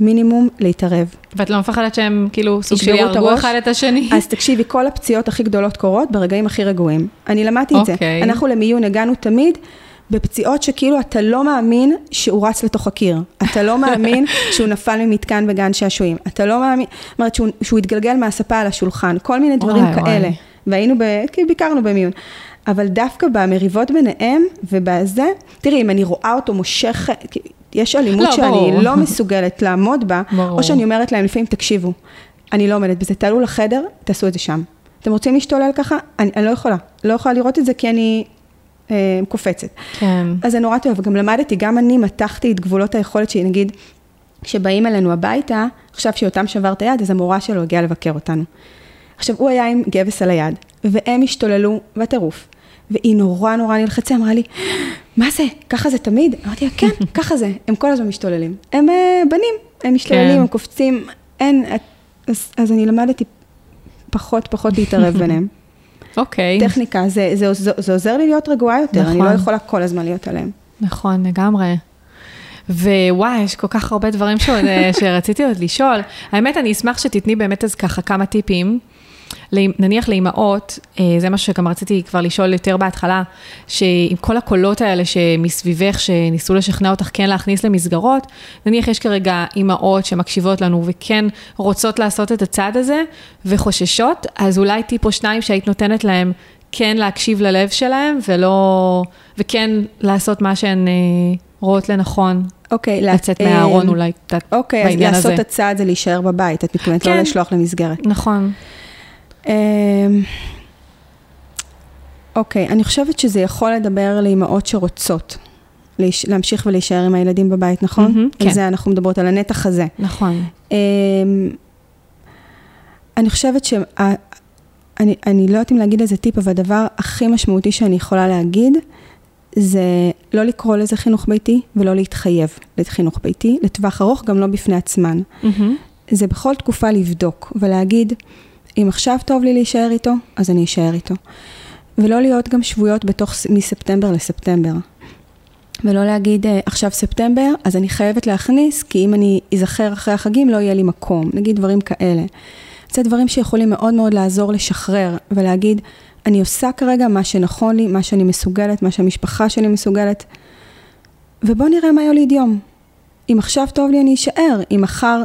מינימום להתערב. ואת לא מפחדת שהם כאילו סוג של יהרגו? אחד את השני? אז תקשיבי, כל הפציעות הכי גדולות קורות ברגעים הכי רגועים. אני למדתי את זה. אוקיי. אנחנו למיון הגענו תמיד בפציעות שכאילו אתה לא מאמין שהוא רץ לתוך הקיר. אתה לא מאמין שהוא נפל ממתקן בגן שעשועים. אתה לא מאמין, זאת אומרת שהוא, שהוא התגלגל מהספה על השולחן. כל מיני דברים וואי, כאלה. וואי. והיינו, ב, כאילו ביקרנו במיון. אבל דווקא במריבות ביניהם ובזה, תראי, אם אני רואה אותו מושך, יש אלימות לא, שאני ברור. לא מסוגלת לעמוד בה, ברור. או שאני אומרת להם לפעמים, תקשיבו, אני לא עומדת בזה, תעלו לחדר, תעשו את זה שם. אתם רוצים להשתולל ככה? אני, אני לא יכולה. לא יכולה לראות את זה כי אני קופצת. כן. אז זה נורא טוב, וגם למדתי, גם אני מתחתי את גבולות היכולת שלי, נגיד, כשבאים אלינו הביתה, עכשיו שיותם שבר את היד, אז המורה שלו הגיעה לבקר אותנו. עכשיו, הוא היה עם גבס על היד, והם השתוללו בטירוף. והיא נורא נורא נלחצה, אמרה לי, מה זה? ככה זה תמיד? אמרתי לה, כן, ככה זה, הם כל הזמן משתוללים. הם אה, בנים, הם משתוללים, כן. הם קופצים, אין, אז, אז אני למדתי פחות פחות להתערב ביניהם. אוקיי. טכניקה, זה, זה, זה, זה עוזר לי להיות רגועה יותר, אני לא נכון. יכולה כל הזמן להיות עליהם. נכון, לגמרי. ווואי, יש כל כך הרבה דברים שעוד, אה, שרציתי עוד לשאול. האמת, אני אשמח שתתני באמת אז ככה כמה טיפים. נניח לאימהות, אה, זה מה שגם רציתי כבר לשאול יותר בהתחלה, שעם כל הקולות האלה שמסביבך, שניסו לשכנע אותך כן להכניס למסגרות, נניח יש כרגע אימהות שמקשיבות לנו וכן רוצות לעשות את הצעד הזה וחוששות, אז אולי טיפ או שניים שהיית נותנת להם כן להקשיב ללב שלהם ולא, וכן לעשות מה שהן אה, רואות לנכון, אוקיי, לצאת אה, מהארון אולי, את יודעת, אוקיי, אז בעניין לעשות הזה. את הצעד זה להישאר בבית, את מתכוונת לא כן. לשלוח למסגרת. נכון. אמ, אוקיי, אני חושבת שזה יכול לדבר לאימהות שרוצות. להיש- להמשיך ולהישאר עם הילדים בבית, נכון? מהמם, על כן. זה אנחנו מדברות, על הנתח הזה. נכון. אמ, אני חושבת ש... אני, אני לא יודעת אם להגיד איזה טיפ, אבל הדבר הכי משמעותי שאני יכולה להגיד, זה לא לקרוא לזה חינוך ביתי ולא להתחייב לחינוך ביתי, לטווח ארוך, גם לא בפני עצמן. מהמם. זה בכל תקופה לבדוק ולהגיד, אם עכשיו טוב לי להישאר איתו, אז אני אשאר איתו. ולא להיות גם שבויות בתוך, מספטמבר לספטמבר. ולא להגיד, "אה, עכשיו ספטמבר, אז אני חייבת להכניס, כי אם אני אזכר אחרי החגים, לא יהיה לי מקום. נגיד דברים כאלה. זה דברים שיכולים מאוד מאוד לעזור לשחרר ולהגיד, אני עושה כרגע מה שנכון לי, מה שאני מסוגלת, מה שהמשפחה שלי מסוגלת, ובוא נראה מה יוליד יום. אם עכשיו טוב לי, אני אשאר. אם מחר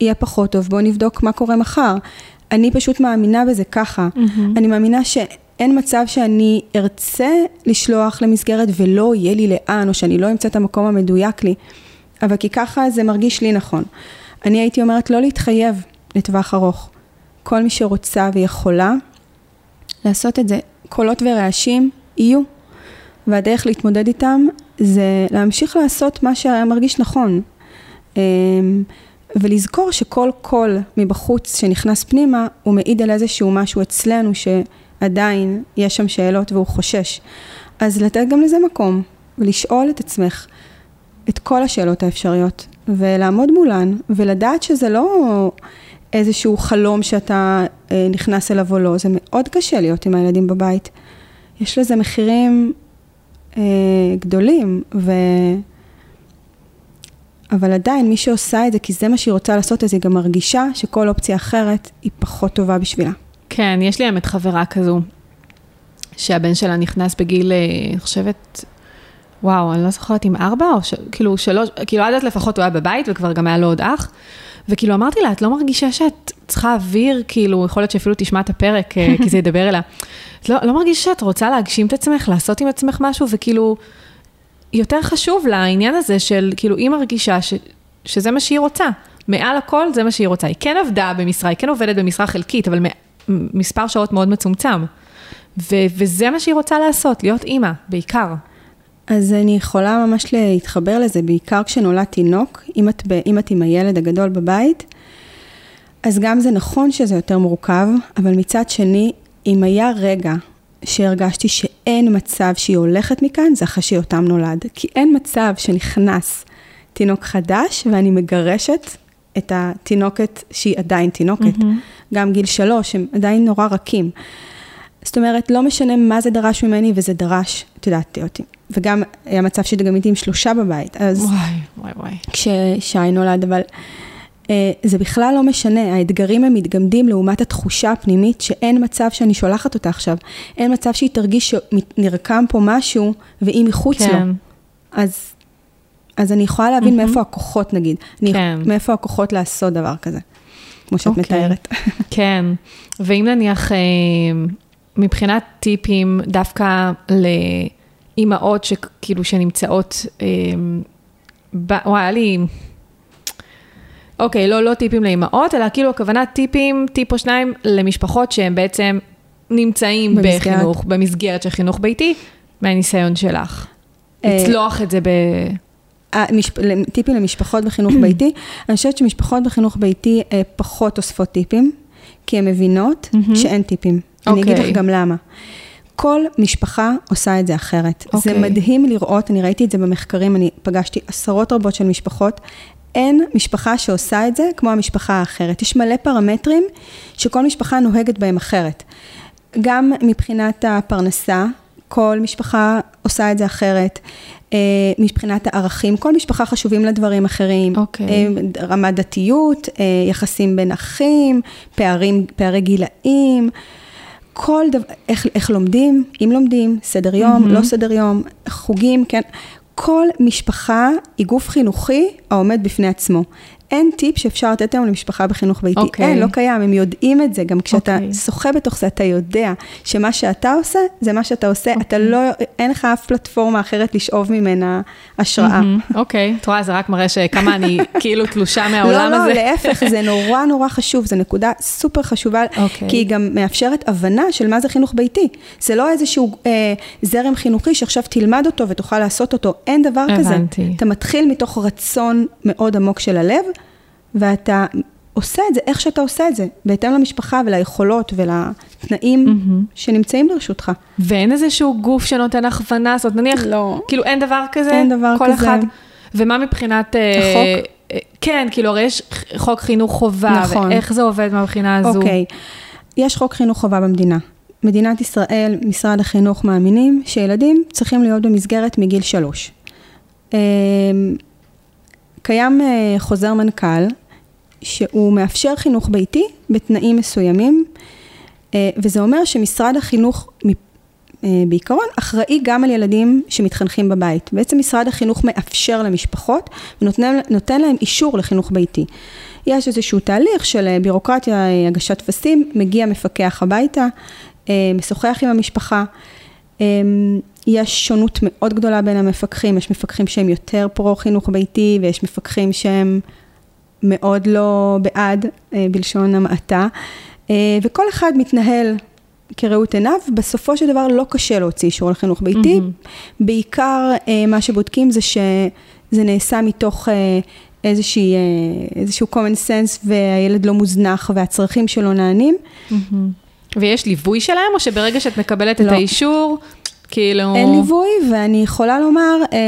יהיה פחות טוב, בואו נבדוק מה קורה מחר. אני פשוט מאמינה בזה ככה. מהמם. אני מאמינה שאין מצב שאני ארצה לשלוח למסגרת ולא יהיה לי לאן, או שאני לא אמצא את המקום המדויק לי, אבל כי ככה זה מרגיש לי נכון. אני הייתי אומרת לא להתחייב לטווח ארוך. כל מי שרוצה ויכולה לעשות את זה, קולות ורעשים יהיו, והדרך להתמודד איתם זה להמשיך לעשות מה שמרגיש נכון. ולזכור שכל קול מבחוץ שנכנס פנימה, הוא מעיד על איזשהו משהו אצלנו שעדיין יש שם שאלות והוא חושש. אז לתת גם לזה מקום, ולשאול את עצמך את כל השאלות האפשריות, ולעמוד מולן, ולדעת שזה לא איזשהו חלום שאתה אה, נכנס אליו או לא, זה מאוד קשה להיות עם הילדים בבית. יש לזה מחירים אה, גדולים, ו... אבל עדיין, מי שעושה את זה, כי זה מה שהיא רוצה לעשות, אז היא גם מרגישה שכל אופציה אחרת היא פחות טובה בשבילה. כן, יש לי האמת חברה כזו, שהבן שלה נכנס בגיל, אה, אני חושבת, וואו, אני לא זוכרת אם ארבע או ש... כאילו שלוש, כאילו עד אז לפחות הוא היה בבית וכבר גם היה לו עוד אח. וכאילו אמרתי לה, את לא מרגישה שאת צריכה אוויר, כאילו, יכול להיות שאפילו תשמע את הפרק, אה, כי זה ידבר אליה. את לא, לא מרגישה שאת רוצה להגשים את עצמך, לעשות עם עצמך משהו, וכאילו, יותר חשוב לה העניין הזה של, כאילו, היא מרגישה ש, שזה מה שהיא רוצה. מעל הכל זה מה שהיא רוצה. היא כן עבדה במשרה, היא כן עובדת במשרה חלקית, אבל מספר שעות מאוד מצומצם. ו- וזה מה שהיא רוצה לעשות, להיות אימא, בעיקר. אז אני יכולה ממש להתחבר לזה, בעיקר כשנולד תינוק, אם את, אם את עם הילד הגדול בבית, אז גם זה נכון שזה יותר מורכב, אבל מצד שני, אם היה רגע שהרגשתי שאין מצב שהיא הולכת מכאן, זה אחרי שיותם נולד. כי אין מצב שנכנס תינוק חדש ואני מגרשת את התינוקת שהיא עדיין תינוקת. Mm-hmm. גם גיל שלוש, הם עדיין נורא רכים. זאת אומרת, לא משנה מה זה דרש ממני, וזה דרש, את יודעת, אותי. וגם היה מצב שגם הייתי עם שלושה בבית, אז וואי, וואי, וואי. כששי נולד, אבל זה בכלל לא משנה, האתגרים הם מתגמדים לעומת התחושה הפנימית שאין מצב שאני שולחת אותה עכשיו. אין מצב שהיא תרגיש שנרקם פה משהו והיא מחוץ כן. לו. אז, אז אני יכולה להבין מהמם. מאיפה הכוחות נגיד. אני, כן. מאיפה הכוחות לעשות דבר כזה, כמו שאת אוקיי. מתארת. כן, ואם נניח, אה, מבחינת טיפים, דווקא לאימהות שכאילו שנמצאות, אה. וואי, היה לי... אוקיי, לא, לא טיפים לאימהות, אלא כאילו הכוונה טיפים, טיפ או שניים למשפחות שהם בעצם נמצאים במסגרת. בחינוך, במסגרת של חינוך ביתי, מהניסיון שלך. אה, לצלוח את זה ב... המשפ- טיפים למשפחות בחינוך ביתי. אני חושבת שמשפחות בחינוך ביתי אה, פחות אוספות טיפים, כי הן מבינות. שאין טיפים. אני אגיד אוקיי. לך גם למה. כל משפחה עושה את זה אחרת. זה אוקיי. מדהים לראות, אני ראיתי את זה במחקרים, אני פגשתי עשרות רבות של משפחות. אין משפחה שעושה את זה כמו המשפחה האחרת. יש מלא פרמטרים שכל משפחה נוהגת בהם אחרת. גם מבחינת הפרנסה, כל משפחה עושה את זה אחרת. אה, מבחינת הערכים, כל משפחה חשובים לה דברים אחרים. אוקיי. אה, רמת דתיות, אה, יחסים בין אחים, פערים, פערי גילאים. כל דבר, איך, איך לומדים, אם לומדים, סדר יום, מהמם. לא סדר יום, חוגים, כן. כל משפחה היא גוף חינוכי העומד בפני עצמו. אין טיפ שאפשר לתת היום למשפחה בחינוך ביתי. אוקיי. אין, לא קיים, הם יודעים את זה. גם כשאתה אוקיי. שוחה בתוך זה, אתה יודע שמה שאתה עושה, זה מה שאתה עושה. אתה אוקיי. לא, אין לך אף פלטפורמה אחרת לשאוב ממנה השראה. אוקיי, את רואה, זה רק מראה שכמה אני כאילו תלושה מהעולם לא, הזה. לא, להפך, זה נורא נורא חשוב, זו נקודה סופר חשובה, אוקיי. כי היא גם מאפשרת הבנה של מה זה חינוך ביתי. זה לא איזשהו אה, זרם חינוכי שעכשיו תלמד אותו ותוכל לעשות אותו, אין דבר כזה. הבנתי. אתה מתחיל מתוך רצון מאוד עמוק של הלב, ואתה עושה את זה, איך שאתה עושה את זה, בהתאם למשפחה וליכולות ולתנאים מהמם. שנמצאים ברשותך. ואין איזשהו גוף שנותן הכוונה, זאת אומרת, נניח, לא. כאילו אין דבר כזה? אין דבר כל כזה. אחד, ומה מבחינת... אה, החוק? אה, כן, כאילו, הרי יש חוק חינוך חובה, נכון. ואיך זה עובד מהבחינה הזו? אוקיי, יש חוק חינוך חובה במדינה. מדינת ישראל, משרד החינוך מאמינים שילדים צריכים להיות במסגרת מגיל שלוש. קיים אה, חוזר מנכ"ל שהוא מאפשר חינוך ביתי בתנאים מסוימים, אה, וזה אומר שמשרד החינוך אה, בעיקרון אחראי גם על ילדים שמתחנכים בבית. בעצם משרד החינוך מאפשר למשפחות ונותן נותן להם אישור לחינוך ביתי. יש איזשהו תהליך של בירוקרטיה, הגשת טפסים, מגיע מפקח הביתה, משוחח עם המשפחה. יש שונות מאוד גדולה בין המפקחים, יש מפקחים שהם יותר פרו חינוך ביתי ויש מפקחים שהם מאוד לא בעד, אה, בלשון המעטה, אה, וכל אחד מתנהל כראות עיניו, בסופו של דבר לא קשה להוציא אישור לחינוך ביתי, מהמם. בעיקר אה, מה שבודקים זה שזה נעשה מתוך איזושהי, איזשהו common sense והילד לא מוזנח והצרכים שלו נענים. מהמם. ויש ליווי שלהם, או שברגע שאת מקבלת את לא. האישור, כאילו... אין ליווי, ואני יכולה לומר, אה,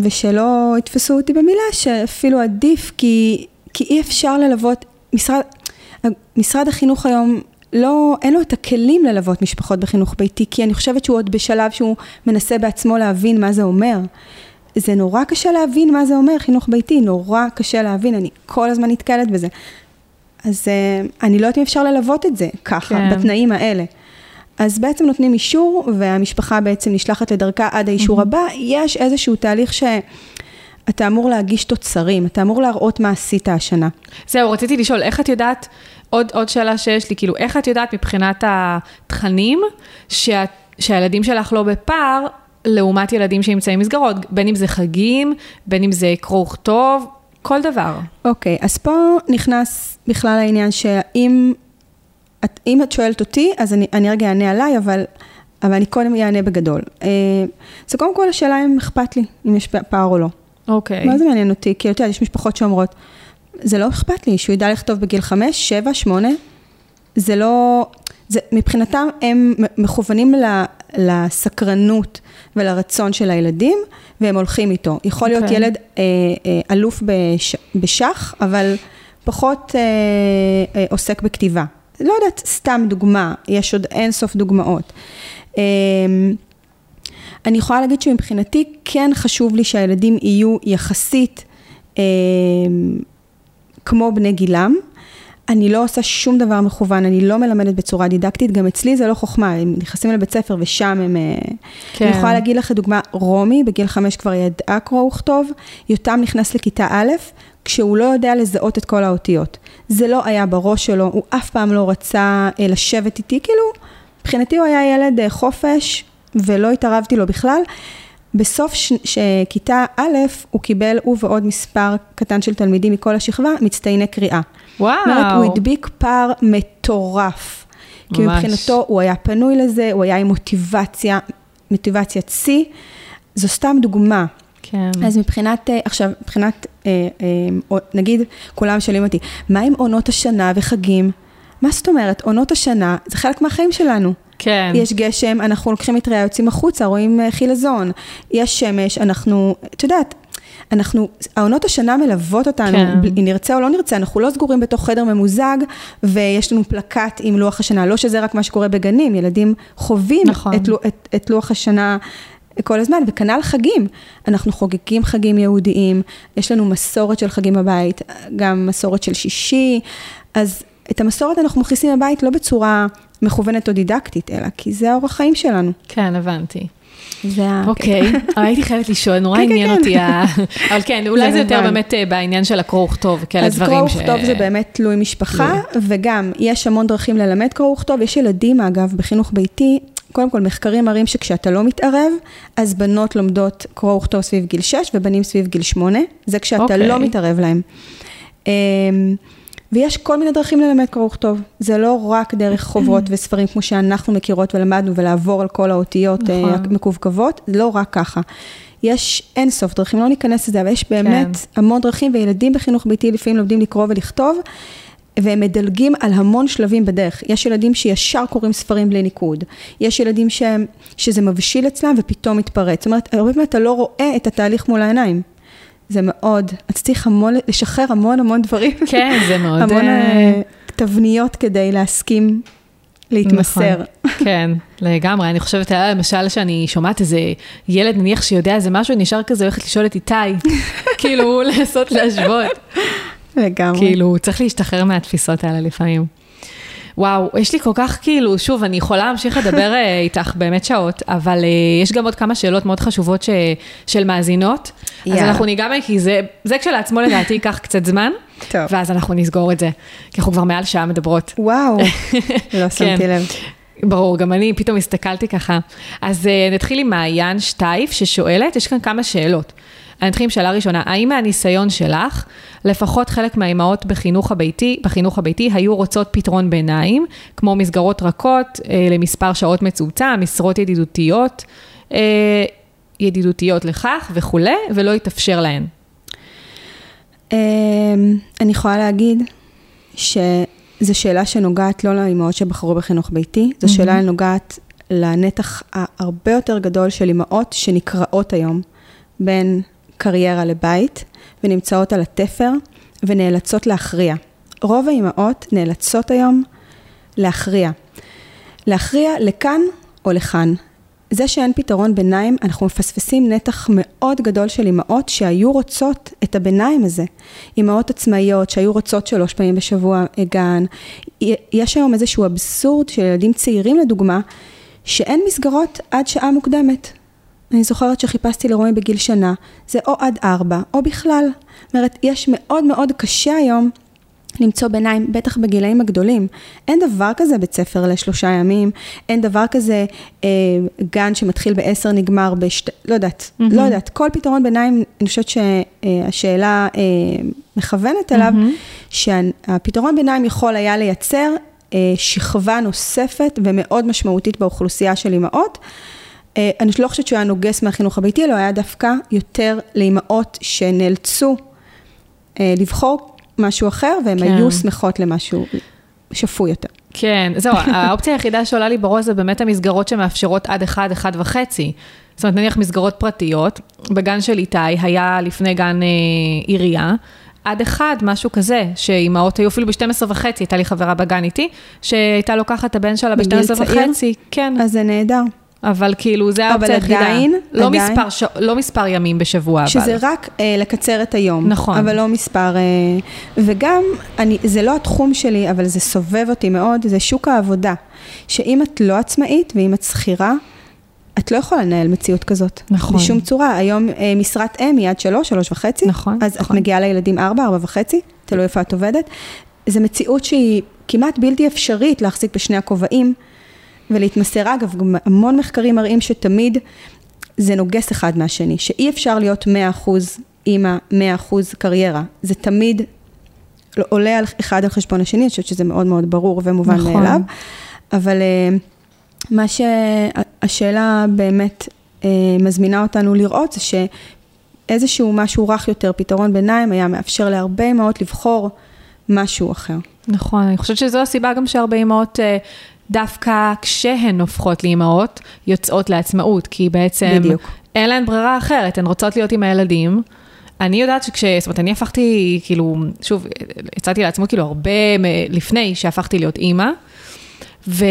ושלא יתפסו אותי במילה, שאפילו עדיף, כי, כי אי אפשר ללוות, משרד, משרד החינוך היום, לא, אין לו את הכלים ללוות משפחות בחינוך ביתי, כי אני חושבת שהוא עוד בשלב שהוא מנסה בעצמו להבין מה זה אומר. זה נורא קשה להבין מה זה אומר חינוך ביתי, נורא קשה להבין, אני כל הזמן נתקלת בזה. אז אה, אני לא יודעת אם אפשר ללוות את זה ככה, כן. כן. בתנאים האלה. אז בעצם נותנים אישור, והמשפחה בעצם נשלחת לדרכה עד האישור הבא. יש איזשהו תהליך שאתה אמור להגיש תוצרים, אתה אמור להראות מה עשית השנה. זהו, רציתי לשאול, איך את יודעת, עוד, עוד שאלה שיש לי, כאילו, איך את יודעת מבחינת התכנים, שה, שהילדים שלך לא בפער, לעומת ילדים שנמצאים במסגרות, בין אם זה חגים, בין אם זה קרוא וכתוב, כל דבר. אוקיי, אז פה נכנס בכלל העניין שאם את, אם את שואלת אותי, אז אני, אני רגע אענה עליי, אבל, אבל אני קודם אענה בגדול. אה, זה קודם כל השאלה אם אכפת לי, אם יש פער או לא. אוקיי. מה זה מעניין אותי? כי את יודעת, יש משפחות שאומרות, זה לא אכפת לי, שהוא ידע לכתוב בגיל חמש, שבע, שמונה, זה לא, זה, מבחינתם הם מכוונים ל, לסקרנות ולרצון של הילדים, והם הולכים איתו. יכול להיות אוקיי. ילד אה, אה, אלוף בש, בשח, אבל פחות אה, אה, עוסק בכתיבה. לא יודעת, סתם דוגמה, יש עוד אין סוף דוגמאות. אה, אני יכולה להגיד שמבחינתי כן חשוב לי שהילדים יהיו יחסית אה, כמו בני גילם. אני לא עושה שום דבר מכוון, אני לא מלמדת בצורה דידקטית, גם אצלי זה לא חוכמה, הם נכנסים לבית ספר ושם הם... אה, כן. אני יכולה להגיד לך לדוגמה, רומי בגיל חמש כבר ידעה קרוא וכתוב, יותם נכנס לכיתה א', כשהוא לא יודע לזהות את כל האותיות. זה לא היה בראש שלו, הוא אף פעם לא רצה אה, לשבת איתי, כאילו, מבחינתי הוא היה ילד אה, חופש, ולא התערבתי לו בכלל. בסוף ש... ש... כיתה א', הוא קיבל, הוא ועוד מספר קטן של תלמידים מכל השכבה, מצטייני קריאה. וואו. זאת אומרת, הוא הדביק פער מטורף. כי ממש. מבחינתו הוא היה פנוי לזה, הוא היה עם מוטיבציה, מוטיבציית שיא. זו סתם דוגמה. כן. אז מבחינת, אה, עכשיו, מבחינת, נגיד, כולם שואלים אותי, מה עם עונות השנה וחגים? מה זאת אומרת? עונות השנה זה חלק מהחיים שלנו. כן. יש גשם, אנחנו לוקחים מטריה, יוצאים החוצה, רואים אה, חילזון. יש שמש, אנחנו, את יודעת, אנחנו, העונות השנה מלוות אותנו, כן. אם נרצה או לא נרצה, אנחנו לא סגורים בתוך חדר ממוזג, ויש לנו פלקט עם לוח השנה, לא שזה רק מה שקורה בגנים, ילדים חווים נכון. את, את, את לוח השנה כל הזמן, וכנ"ל חגים. אנחנו חוגגים חגים יהודיים, יש לנו מסורת של חגים בבית, גם מסורת של שישי, אז את המסורת אנחנו מכניסים בבית לא בצורה מכוונת או דידקטית, אלא כי זה האורח חיים שלנו. כן, הבנתי. זה ה... אוקיי, הייתי חייבת לשאול, נורא כן, כן, עניין כן. אותי ה... אבל כן, אולי זה יותר מובן. באמת אה, בעניין של הקרוא וכתוב, כאלה אז דברים קרוא ש... וכתוב זה באמת תלוי משפחה, וגם יש המון דרכים ללמד קרוא וכתוב. יש ילדים, אגב, בחינוך ביתי, קודם כל מחקרים מראים שכשאתה לא מתערב, אז בנות לומדות קרוא וכתוב סביב גיל 6 ובנים סביב גיל 8, זה כשאתה אוקיי. לא מתערב להם. אמ, ויש כל מיני דרכים ללמד קרוא וכתוב. זה לא רק דרך חוברות וספרים כמו שאנחנו מכירות ולמדנו ולעבור על כל האותיות אה, נכון. המקווקוות, זה לא רק ככה. יש אין סוף דרכים, לא ניכנס לזה, אבל יש באמת כן. המון דרכים, וילדים בחינוך ביתי לפעמים לומדים לקרוא ולכתוב, והם מדלגים על המון שלבים בדרך. יש ילדים שישר קוראים ספרים בלי ניקוד. יש ילדים שהם, שזה מבשיל אצלם ופתאום מתפרץ. זאת אומרת, הרבה פעמים אתה לא רואה את התהליך מול העיניים. זה מאוד, אז צריך המון, לשחרר המון המון דברים. כן, זה מאוד... המון אה, אה, תבניות כדי להסכים להתמסר. נכון, כן, לגמרי. אני חושבת, היה למשל שאני שומעת איזה ילד, נניח שיודע איזה משהו, נשאר כזה, הולכת לשאול את איתי, כאילו, לנסות להשוות. לגמרי. כאילו, צריך להשתחרר מהתפיסות האלה לפעמים. וואו, יש לי כל כך כאילו, שוב, אני יכולה להמשיך לדבר אה, איתך באמת שעות, אבל אה, יש גם עוד כמה שאלות מאוד חשובות ש, של מאזינות. אז יאללה. אנחנו ניגע בהן, כי זה, זה כשלעצמו לדעתי ייקח קצת זמן, טוב. ואז אנחנו נסגור את זה, כי אנחנו כבר מעל שעה מדברות. וואו, לא שמתי כן. לב. ברור, גם אני פתאום הסתכלתי ככה. אז uh, נתחיל עם מעיין שטייף ששואלת, יש כאן כמה שאלות. אני אתחיל עם שאלה ראשונה, האם מהניסיון שלך, לפחות חלק מהאימהות בחינוך הביתי, בחינוך הביתי היו רוצות פתרון ביניים, כמו מסגרות רכות אה, למספר שעות מצומצם, משרות ידידותיות, אה, ידידותיות לכך וכולי, ולא התאפשר להן. אמ, אני יכולה להגיד שזו שאלה שנוגעת לא לאימהות שבחרו בחינוך ביתי, זו שאלה נוגעת לנתח הרבה יותר גדול של אימהות שנקראות היום בין קריירה לבית, ונמצאות על התפר, ונאלצות להכריע. רוב האימהות נאלצות היום להכריע. להכריע לכאן או לכאן. זה שאין פתרון ביניים, אנחנו מפספסים נתח מאוד גדול של אימהות שהיו רוצות את הביניים הזה. אימהות עצמאיות שהיו רוצות שלוש פעמים בשבוע גן. יש היום איזשהו אבסורד של ילדים צעירים לדוגמה, שאין מסגרות עד שעה מוקדמת. אני זוכרת שחיפשתי לרומי בגיל שנה, זה או עד ארבע, או בכלל. זאת אומרת, יש מאוד מאוד קשה היום למצוא ביניים, בטח בגילאים הגדולים. אין דבר כזה בית ספר לשלושה ימים, אין דבר כזה אה, גן שמתחיל בעשר, נגמר בשת... לא יודעת, mm-hmm. לא יודעת. כל פתרון ביניים, אני חושבת שהשאלה אה, מכוונת אליו, mm-hmm. שהפתרון ביניים יכול היה לייצר אה, שכבה נוספת ומאוד משמעותית באוכלוסייה של אימהות. אה, אני לא חושבת שהוא היה נוגס מהחינוך הביתי, אלא היה דווקא יותר לאימהות שנאלצו אה, לבחור משהו אחר, והן כן. היו שמחות למשהו שפוי יותר. כן, זהו, האופציה היחידה שעולה לי בראש זה באמת המסגרות שמאפשרות עד אחד, אחד וחצי. זאת אומרת, נניח מסגרות פרטיות, בגן של איתי היה לפני גן אה, עירייה, עד אחד, משהו כזה, שאימהות היו אפילו ב-12 וחצי, הייתה לי חברה בגן איתי, שהייתה לוקחת את הבן שלה בגיל ב-12 צעיר? וחצי, כן, אז זה נהדר. אבל כאילו, זה האופציה אבל היחידה. עדיין, לא עדיין. מספר, ש... לא מספר ימים בשבוע, אבל. שזה רק אה, לקצר את היום. נכון. אבל לא מספר... אה, וגם, אני, זה לא התחום שלי, אבל זה סובב אותי מאוד, זה שוק העבודה. שאם את לא עצמאית ואם את שכירה, את לא יכולה לנהל מציאות כזאת. נכון. בשום צורה. היום אה, משרת אם היא עד שלוש, שלוש וחצי. נכון, אז נכון. את מגיעה לילדים ארבע, ארבע וחצי, תלוי איפה את עובדת. זו מציאות שהיא כמעט בלתי אפשרית להחזיק בשני הכובעים ולהתמסר. אגב, גם המון מחקרים מראים שתמיד זה נוגס אחד מהשני, שאי אפשר להיות 100% אימא, 100% קריירה. זה תמיד עולה על אחד על חשבון השני, אני חושבת שזה מאוד מאוד ברור ומובן נכון. מאליו. אבל אה, מה שהשאלה באמת אה, מזמינה אותנו לראות זה שאיזשהו משהו רך יותר, פתרון ביניים, היה מאפשר להרבה אמהות לבחור משהו אחר. נכון, אני חושבת שזו הסיבה גם שהרבה אימהות, אה, דווקא כשהן הופכות לאימהות, יוצאות לעצמאות, כי בעצם בדיוק. אין להן ברירה אחרת, הן רוצות להיות עם הילדים. אני יודעת שכש... זאת אומרת, אני הפכתי, כאילו, שוב, יצאתי לעצמאות כאילו הרבה לפני שהפכתי להיות אימא, ו,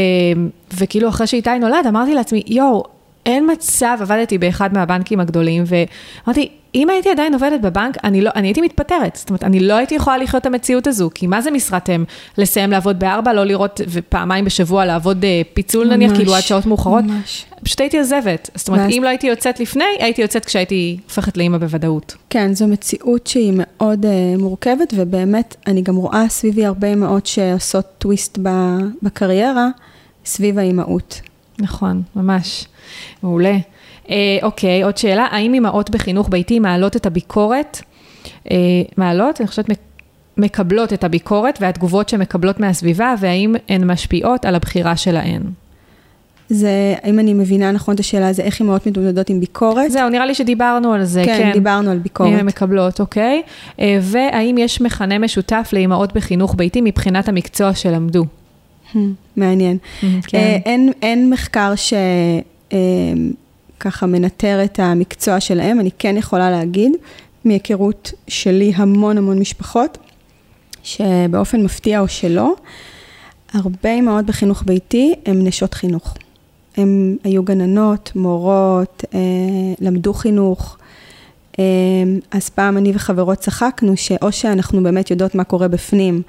וכאילו אחרי שאיתי נולד, אמרתי לעצמי, יואו, אין מצב, עבדתי באחד מהבנקים הגדולים, ואמרתי, אם הייתי עדיין עובדת בבנק, אני, לא, אני הייתי מתפטרת. זאת אומרת, אני לא הייתי יכולה לחיות את המציאות הזו, כי מה זה משרת אם? לסיים לעבוד בארבע, לא לראות, ופעמיים בשבוע לעבוד אה, פיצול ממש, נניח, כאילו עד שעות מאוחרות? ממש. פשוט הייתי עוזבת. זאת אומרת, ואז... אם לא הייתי יוצאת לפני, הייתי יוצאת כשהייתי הופכת לאימא בוודאות. כן, זו מציאות שהיא מאוד uh, מורכבת, ובאמת, אני גם רואה סביבי הרבה אמהות שעושות טוויסט בקריירה, סביב האימהות. נכון, ממש. מעולה. אה, אוקיי, עוד שאלה, האם אימהות בחינוך ביתי מעלות את הביקורת? אה, מעלות? אני חושבת מקבלות את הביקורת והתגובות שמקבלות מהסביבה, והאם הן משפיעות על הבחירה שלהן? זה, אם אני מבינה נכון את השאלה, זה איך אימהות מתמודדות עם ביקורת? זהו, נראה לי שדיברנו על זה, כן. כן, דיברנו על ביקורת. אם הן מקבלות, אוקיי. אה, והאם יש מכנה משותף לאימהות בחינוך ביתי מבחינת המקצוע שלמדו? מעניין. Hmm, כן. אה, אין, אין מחקר ש... אה, מנטר את המקצוע שלהם, אני כן יכולה להגיד, מהיכרות שלי המון המון משפחות, שבאופן מפתיע או שלא, הרבה מאוד בחינוך ביתי הם נשות חינוך. הם היו גננות, מורות, אה, למדו חינוך. אה, אז פעם אני וחברות צחקנו שאו שאנחנו באמת יודעות מה קורה בפנים,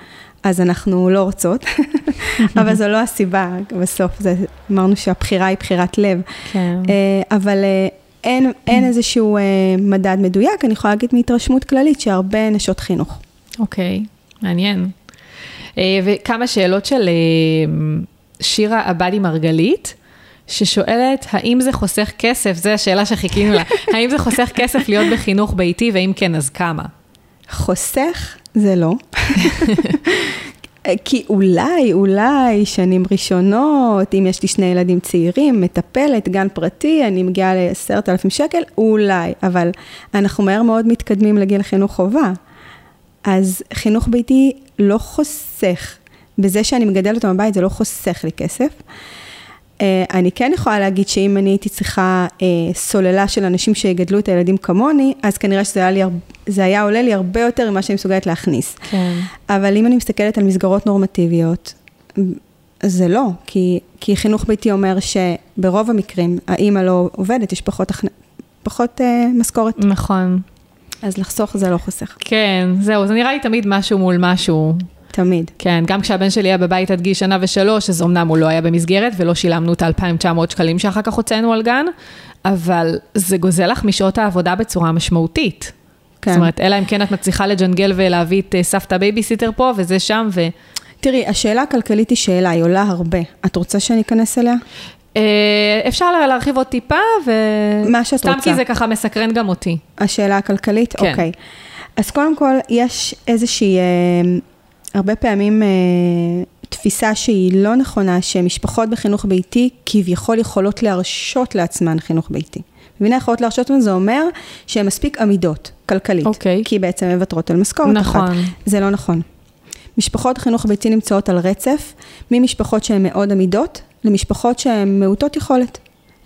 אז אנחנו לא רוצות, אבל זו לא הסיבה, בסוף זה, אמרנו שהבחירה היא בחירת לב. כן. אה, אבל אה, אין, אין איזשהו אה, מדד מדויק, אני יכולה להגיד מהתרשמות כללית שהרבה נשות חינוך. אוקיי, מעניין. וכמה שאלות של שירה עבדי מרגלית. ששואלת, האם זה חוסך כסף? זו השאלה שחיכינו לה. האם זה חוסך כסף להיות בחינוך ביתי, ואם כן, אז כמה? חוסך זה לא. כי אולי, אולי שנים ראשונות, אם יש לי שני ילדים צעירים, מטפלת, גן פרטי, אני מגיעה לעשרת אלפים שקל, אולי, אבל אנחנו מהר מאוד מתקדמים לגיל חינוך חובה. אז חינוך ביתי לא חוסך. בזה שאני מגדלת אותו בבית, זה לא חוסך לי כסף. אה, אני כן יכולה להגיד שאם אני הייתי צריכה אה, סוללה של אנשים שיגדלו את הילדים כמוני, אז כנראה שזה היה, לי, זה היה עולה לי הרבה יותר ממה שאני מסוגלת להכניס. כן. אבל אם אני מסתכלת על מסגרות נורמטיביות, זה לא, כי, כי חינוך ביתי אומר שברוב המקרים האימא לא עובדת, יש פחות, פחות אה, משכורת. נכון. אז לחסוך זה לא חוסך. כן, זהו, זה נראה לי תמיד משהו מול משהו. תמיד. כן, גם כשהבן שלי היה בבית עד גיל שנה ושלוש, אז אמנם הוא לא היה במסגרת ולא שילמנו את ה-2,900 שקלים שאחר כך הוצאנו על גן, אבל זה גוזל לך משעות העבודה בצורה משמעותית. כן. זאת אומרת, אלא אם כן את מצליחה לג'נגל ולהביא את אה, סבתא בייביסיטר פה וזה שם ו... תראי, השאלה הכלכלית היא שאלה, היא עולה הרבה. את רוצה שאני אכנס אליה? אה, אפשר להרחיב עוד טיפה, ו... מה שאת רוצה. סתם כי זה ככה מסקרן גם אותי. השאלה הכלכלית? כן. אוקיי. אז קודם כל, יש איזושהי... הרבה פעמים אה, תפיסה שהיא לא נכונה, שמשפחות בחינוך ביתי כביכול יכולות להרשות לעצמן חינוך ביתי. מבינה, יכולות להרשות לעצמן, זה אומר שהן מספיק עמידות, כלכלית. אוקיי. Okay. כי בעצם מוותרות על משכורת נכון. אחת. זה לא נכון. משפחות חינוך ביתי נמצאות על רצף, ממשפחות שהן מאוד עמידות, למשפחות שהן מעוטות יכולת.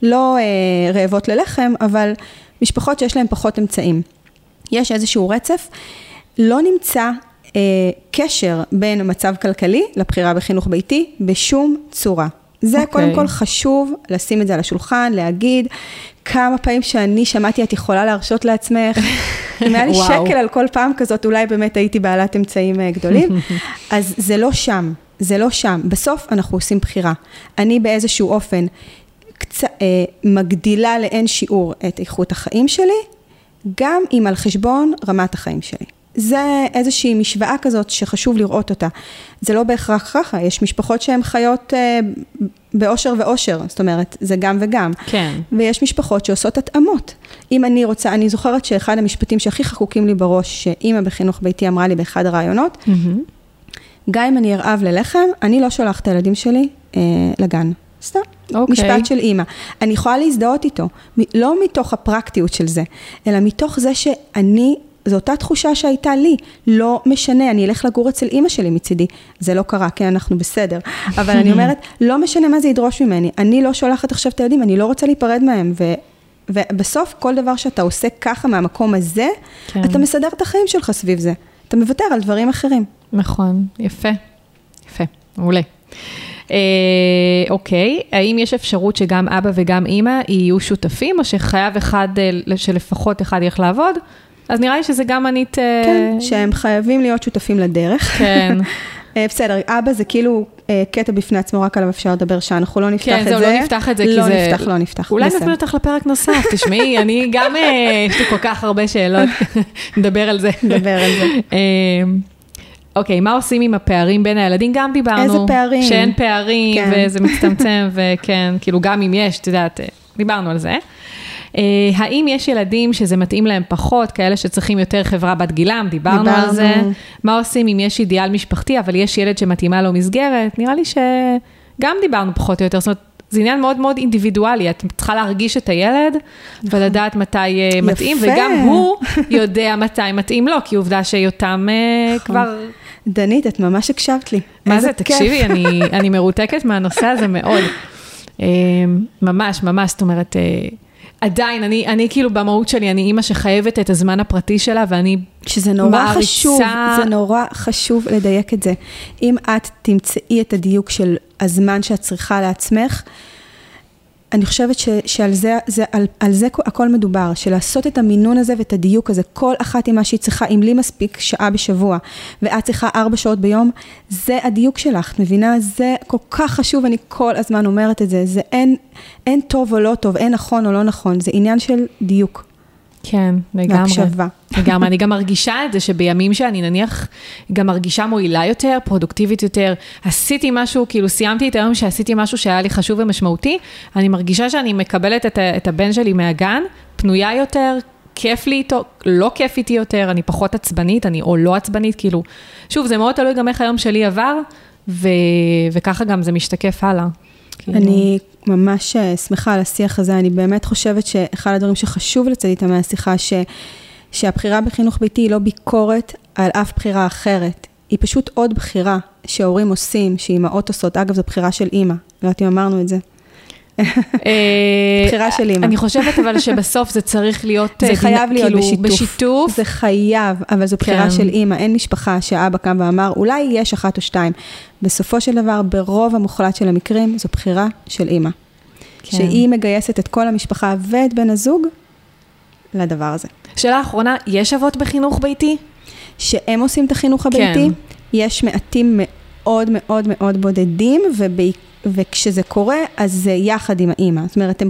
לא אה, רעבות ללחם, אבל משפחות שיש להן פחות אמצעים. יש איזשהו רצף. לא נמצא קשר בין מצב כלכלי לבחירה בחינוך ביתי בשום צורה. זה okay. אוקיי. קודם כל חשוב לשים את זה על השולחן, להגיד כמה פעמים שאני שמעתי, את יכולה להרשות לעצמך, אם היה לי שקל על כל פעם כזאת, אולי באמת הייתי בעלת אמצעים אה, גדולים. אז זה לא שם, זה לא שם. בסוף אנחנו עושים בחירה. אני באיזשהו אופן קצ... אה, מגדילה לאין שיעור את איכות החיים שלי, גם אם על חשבון רמת החיים שלי. זה איזושהי משוואה כזאת שחשוב לראות אותה. זה לא בהכרח ככה, יש משפחות שהן חיות אה, באושר ואושר, זאת אומרת, זה גם וגם. כן. ויש משפחות שעושות התאמות. אם אני רוצה, אני זוכרת שאחד המשפטים שהכי חקוקים לי בראש, שאימא בחינוך ביתי אמרה לי באחד הראיונות, mm-hmm. גם אם אני ארעב ללחם, אני לא שולחת את הילדים שלי אה, לגן. סתם. Okay. אוקיי. משפט של אימא. אני יכולה להזדהות איתו, לא מתוך הפרקטיות של זה, אלא מתוך זה שאני זו אותה תחושה שהייתה לי, לא משנה, אני אלך לגור אצל אימא שלי מצידי. זה לא קרה, כן, אנחנו בסדר. אבל אני אומרת, לא משנה מה זה ידרוש ממני, אני לא שולחת עכשיו את הילדים, אני לא רוצה להיפרד מהם. ו... ובסוף, כל דבר שאתה עושה ככה מהמקום הזה, כן. אתה מסדר את החיים שלך סביב זה. אתה מוותר על דברים אחרים. נכון, יפה. יפה, מעולה. אה, אוקיי, האם יש אפשרות שגם אבא וגם אימא יהיו שותפים, או שחייב אחד, אה, שלפחות אחד ילך לעבוד? אז נראה לי שזה גם ענית... אה, כן, שהם חייבים להיות שותפים לדרך. כן. אה, בסדר, אבא זה כאילו אה, קטע בפני עצמו, רק עליו אפשר לדבר שאנחנו לא נפתח כן, את זה. זהו, לא נפתח את זה, כי לא זה... נפתח, לא נפתח. אולי. נזמין אותך לפרק נוסף, תשמעי, אני גם, יש לי כל כך הרבה שאלות, נדבר על זה. נדבר על זה. אוקיי, מה עושים עם הפערים בין הילדים? גם דיברנו. איזה פערים? שאין פערים, כן. וזה מצטמצם, וכן, כאילו גם אם יש, את יודעת, דיברנו על זה. אה, האם יש ילדים שזה מתאים להם פחות, כאלה שצריכים יותר חברה בת גילם, דיברנו, דיברנו. על זה. מה עושים אם יש אידיאל משפחתי, אבל יש ילד שמתאימה לו מסגרת? נראה לי שגם דיברנו פחות או יותר, זאת אומרת, זה עניין מאוד מאוד אינדיבידואלי, את צריכה להרגיש את הילד ולדעת מתי אה, מתאים, נכון. יפה. וגם הוא יודע מתי מתאים לו, כי עובדה שיותם אה, נכון. כבר... דנית, את ממש הקשבת לי. מה זה. תקשיבי, אני, אני מרותקת מהנושא הזה מאוד. ממש, ממש, זאת אומרת, עדיין, אני, אני כאילו במהות שלי, אני אימא שחייבת את הזמן הפרטי שלה, ואני שזה נורא מעריצה- חשוב, זה נורא חשוב לדייק את זה. אם את תמצאי את הדיוק של הזמן שאת צריכה לעצמך, אני חושבת ש, שעל זה, זה, על, על זה הכל מדובר, של לעשות את המינון הזה ואת הדיוק הזה, כל אחת עם מה שהיא צריכה, אם לי מספיק שעה בשבוע, ואת צריכה ארבע שעות ביום, זה הדיוק שלך, את מבינה? זה כל כך חשוב, אני כל הזמן אומרת את זה, זה אין, אין טוב או לא טוב, אין נכון או לא נכון, זה עניין של דיוק כן, לגמרי. והקשבה. לגמרי, אני גם מרגישה את זה שבימים שאני נניח גם מרגישה מועילה יותר, פרודוקטיבית יותר, עשיתי משהו, כאילו סיימתי את היום שעשיתי משהו שהיה לי חשוב ומשמעותי, אני מרגישה שאני מקבלת את, את הבן שלי מהגן, פנויה יותר, כיף לי איתו, לא כיף איתי יותר, אני פחות עצבנית, אני או לא עצבנית, כאילו, שוב, זה מאוד תלוי גם איך היום שלי עבר, ו, וככה גם זה משתקף הלאה. כאילו. אני ממש אה, שמחה על השיח הזה, אני באמת חושבת שאחד הדברים שחשוב לצאת איתם מהשיחה, ש, שהבחירה בחינוך ביתי היא לא ביקורת על אף בחירה אחרת, היא פשוט עוד בחירה שהורים עושים, שאימהות עושות, אגב, זו בחירה של אימא, לא יודעת אם אמרנו את זה. אה, בחירה של אימא. אני חושבת אבל שבסוף זה צריך להיות, זה אה, חייב להיות כאילו, בשיתוף. זה חייב, אבל זו בחירה כן. של אימא, אין משפחה שאבא קם ואמר, אולי יש אחת או שתיים. בסופו של דבר, ברוב המוחלט של המקרים, זו בחירה של אימא. כן. שהיא מגייסת את כל המשפחה ואת בן הזוג לדבר הזה. שאלה אחרונה, יש אבות בחינוך ביתי? שהם עושים את החינוך כן. הביתי, יש מעטים מאוד מאוד מאוד בודדים, ובי, וכשזה קורה, אז זה יחד עם האימא. זאת אומרת, הם,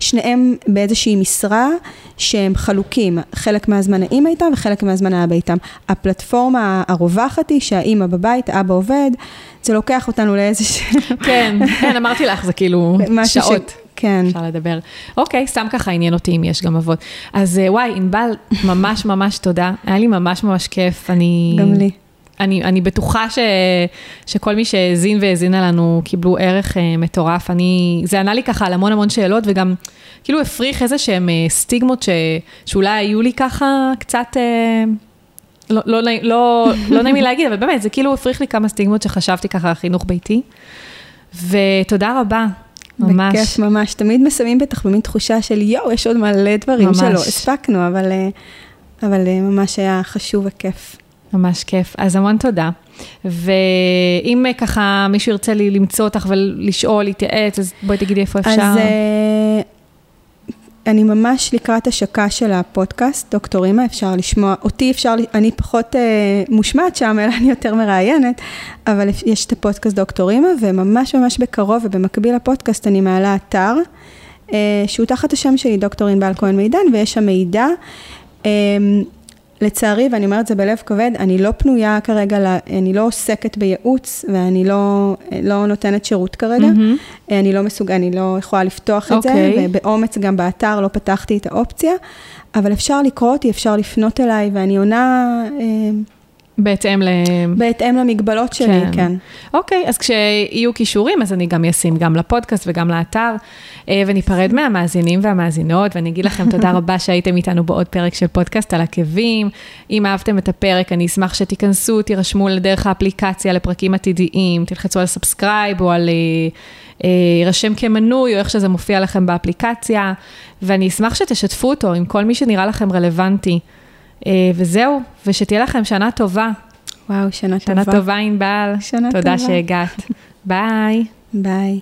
שניהם באיזושהי משרה שהם חלוקים, חלק מהזמן האימא איתם וחלק מהזמן האבא איתם. הפלטפורמה הרווחת היא שהאימא בבית, האבא עובד, זה לוקח אותנו לאיזשהו... כן, כן, אמרתי לך, זה כאילו משהו ש- שעות. כן. אפשר לדבר. אוקיי, סתם ככה עניין אותי אם יש גם אבות. אז אה, וואי, ענבל, ממש ממש תודה. היה לי ממש ממש כיף. אני... גם לי. אני, אני בטוחה ש, שכל מי שהאזין והאזינה לנו קיבלו ערך אה, מטורף. אני, זה ענה לי ככה על המון המון שאלות, וגם כאילו הפריך איזה שהם אה, סטיגמות ש, שאולי היו לי ככה קצת, אה, לא, לא, נעים- לא, לא נעים לי להגיד, אבל באמת, זה כאילו הפריך לי כמה סטיגמות שחשבתי ככה על חינוך ביתי. ותודה רבה, ממש. בכיף ממש. תמיד מסיימים בטח במין תחושה של יואו, יש עוד מלא דברים ממש. שלא הספקנו, אבל, אה, אבל אה, ממש היה חשוב וכיף. ממש כיף. אז המון תודה. ואם אה, ככה מישהו ירצה לי למצוא אותך ולשאול, להתייעץ, אז בואי תגידי איפה אפשר. אז אה, אני ממש לקראת השקה של הפודקאסט, דוקטור אימא, אפשר לשמוע, אותי אפשר, אני פחות אה, מושמעת שם, אלא אני יותר מראיינת, אבל יש את הפודקאסט דוקטור אימא, וממש ממש בקרוב ובמקביל לפודקאסט אני מעלה אתר, אה, שהוא תחת השם שלי, דוקטור ענבל כהן מידן, ויש שם מידע. אה, לצערי, ואני אומרת זה בלב כבד, אני לא פנויה כרגע, אני לא עוסקת בייעוץ ואני לא, לא נותנת שירות כרגע. מהמם. אני לא מסוג... אני לא יכולה לפתוח את זה, אוקיי. ובאומץ גם באתר לא פתחתי את האופציה, אבל אפשר לקרוא אותי, אפשר לפנות אליי, ואני עונה אה, בהתאם ל... בהתאם למגבלות שלי, כן. כן. אוקיי, אז כשיהיו קישורים, אז אני גם אשים גם לפודקאסט וגם לאתר, אה, וניפרד מהמאזינים והמאזינות, ואני אגיד לכם תודה רבה שהייתם איתנו בעוד פרק של פודקאסט על עקבים. אם אהבתם את הפרק, אני אשמח שתיכנסו, תירשמו לדרך האפליקציה לפרקים עתידיים, תלחצו על subscribe או על... אה, אה, הירשם כמנוי, או איך שזה מופיע לכם באפליקציה, ואני אשמח שתשתפו אותו עם כל מי שנראה לכם רלוונטי. אה, וזהו, ושתהיה לכם שנה טובה. וואו, שנה, שנה טובה. טובה, ענבל. שנה תודה טובה. שהגעת. ביי. ביי.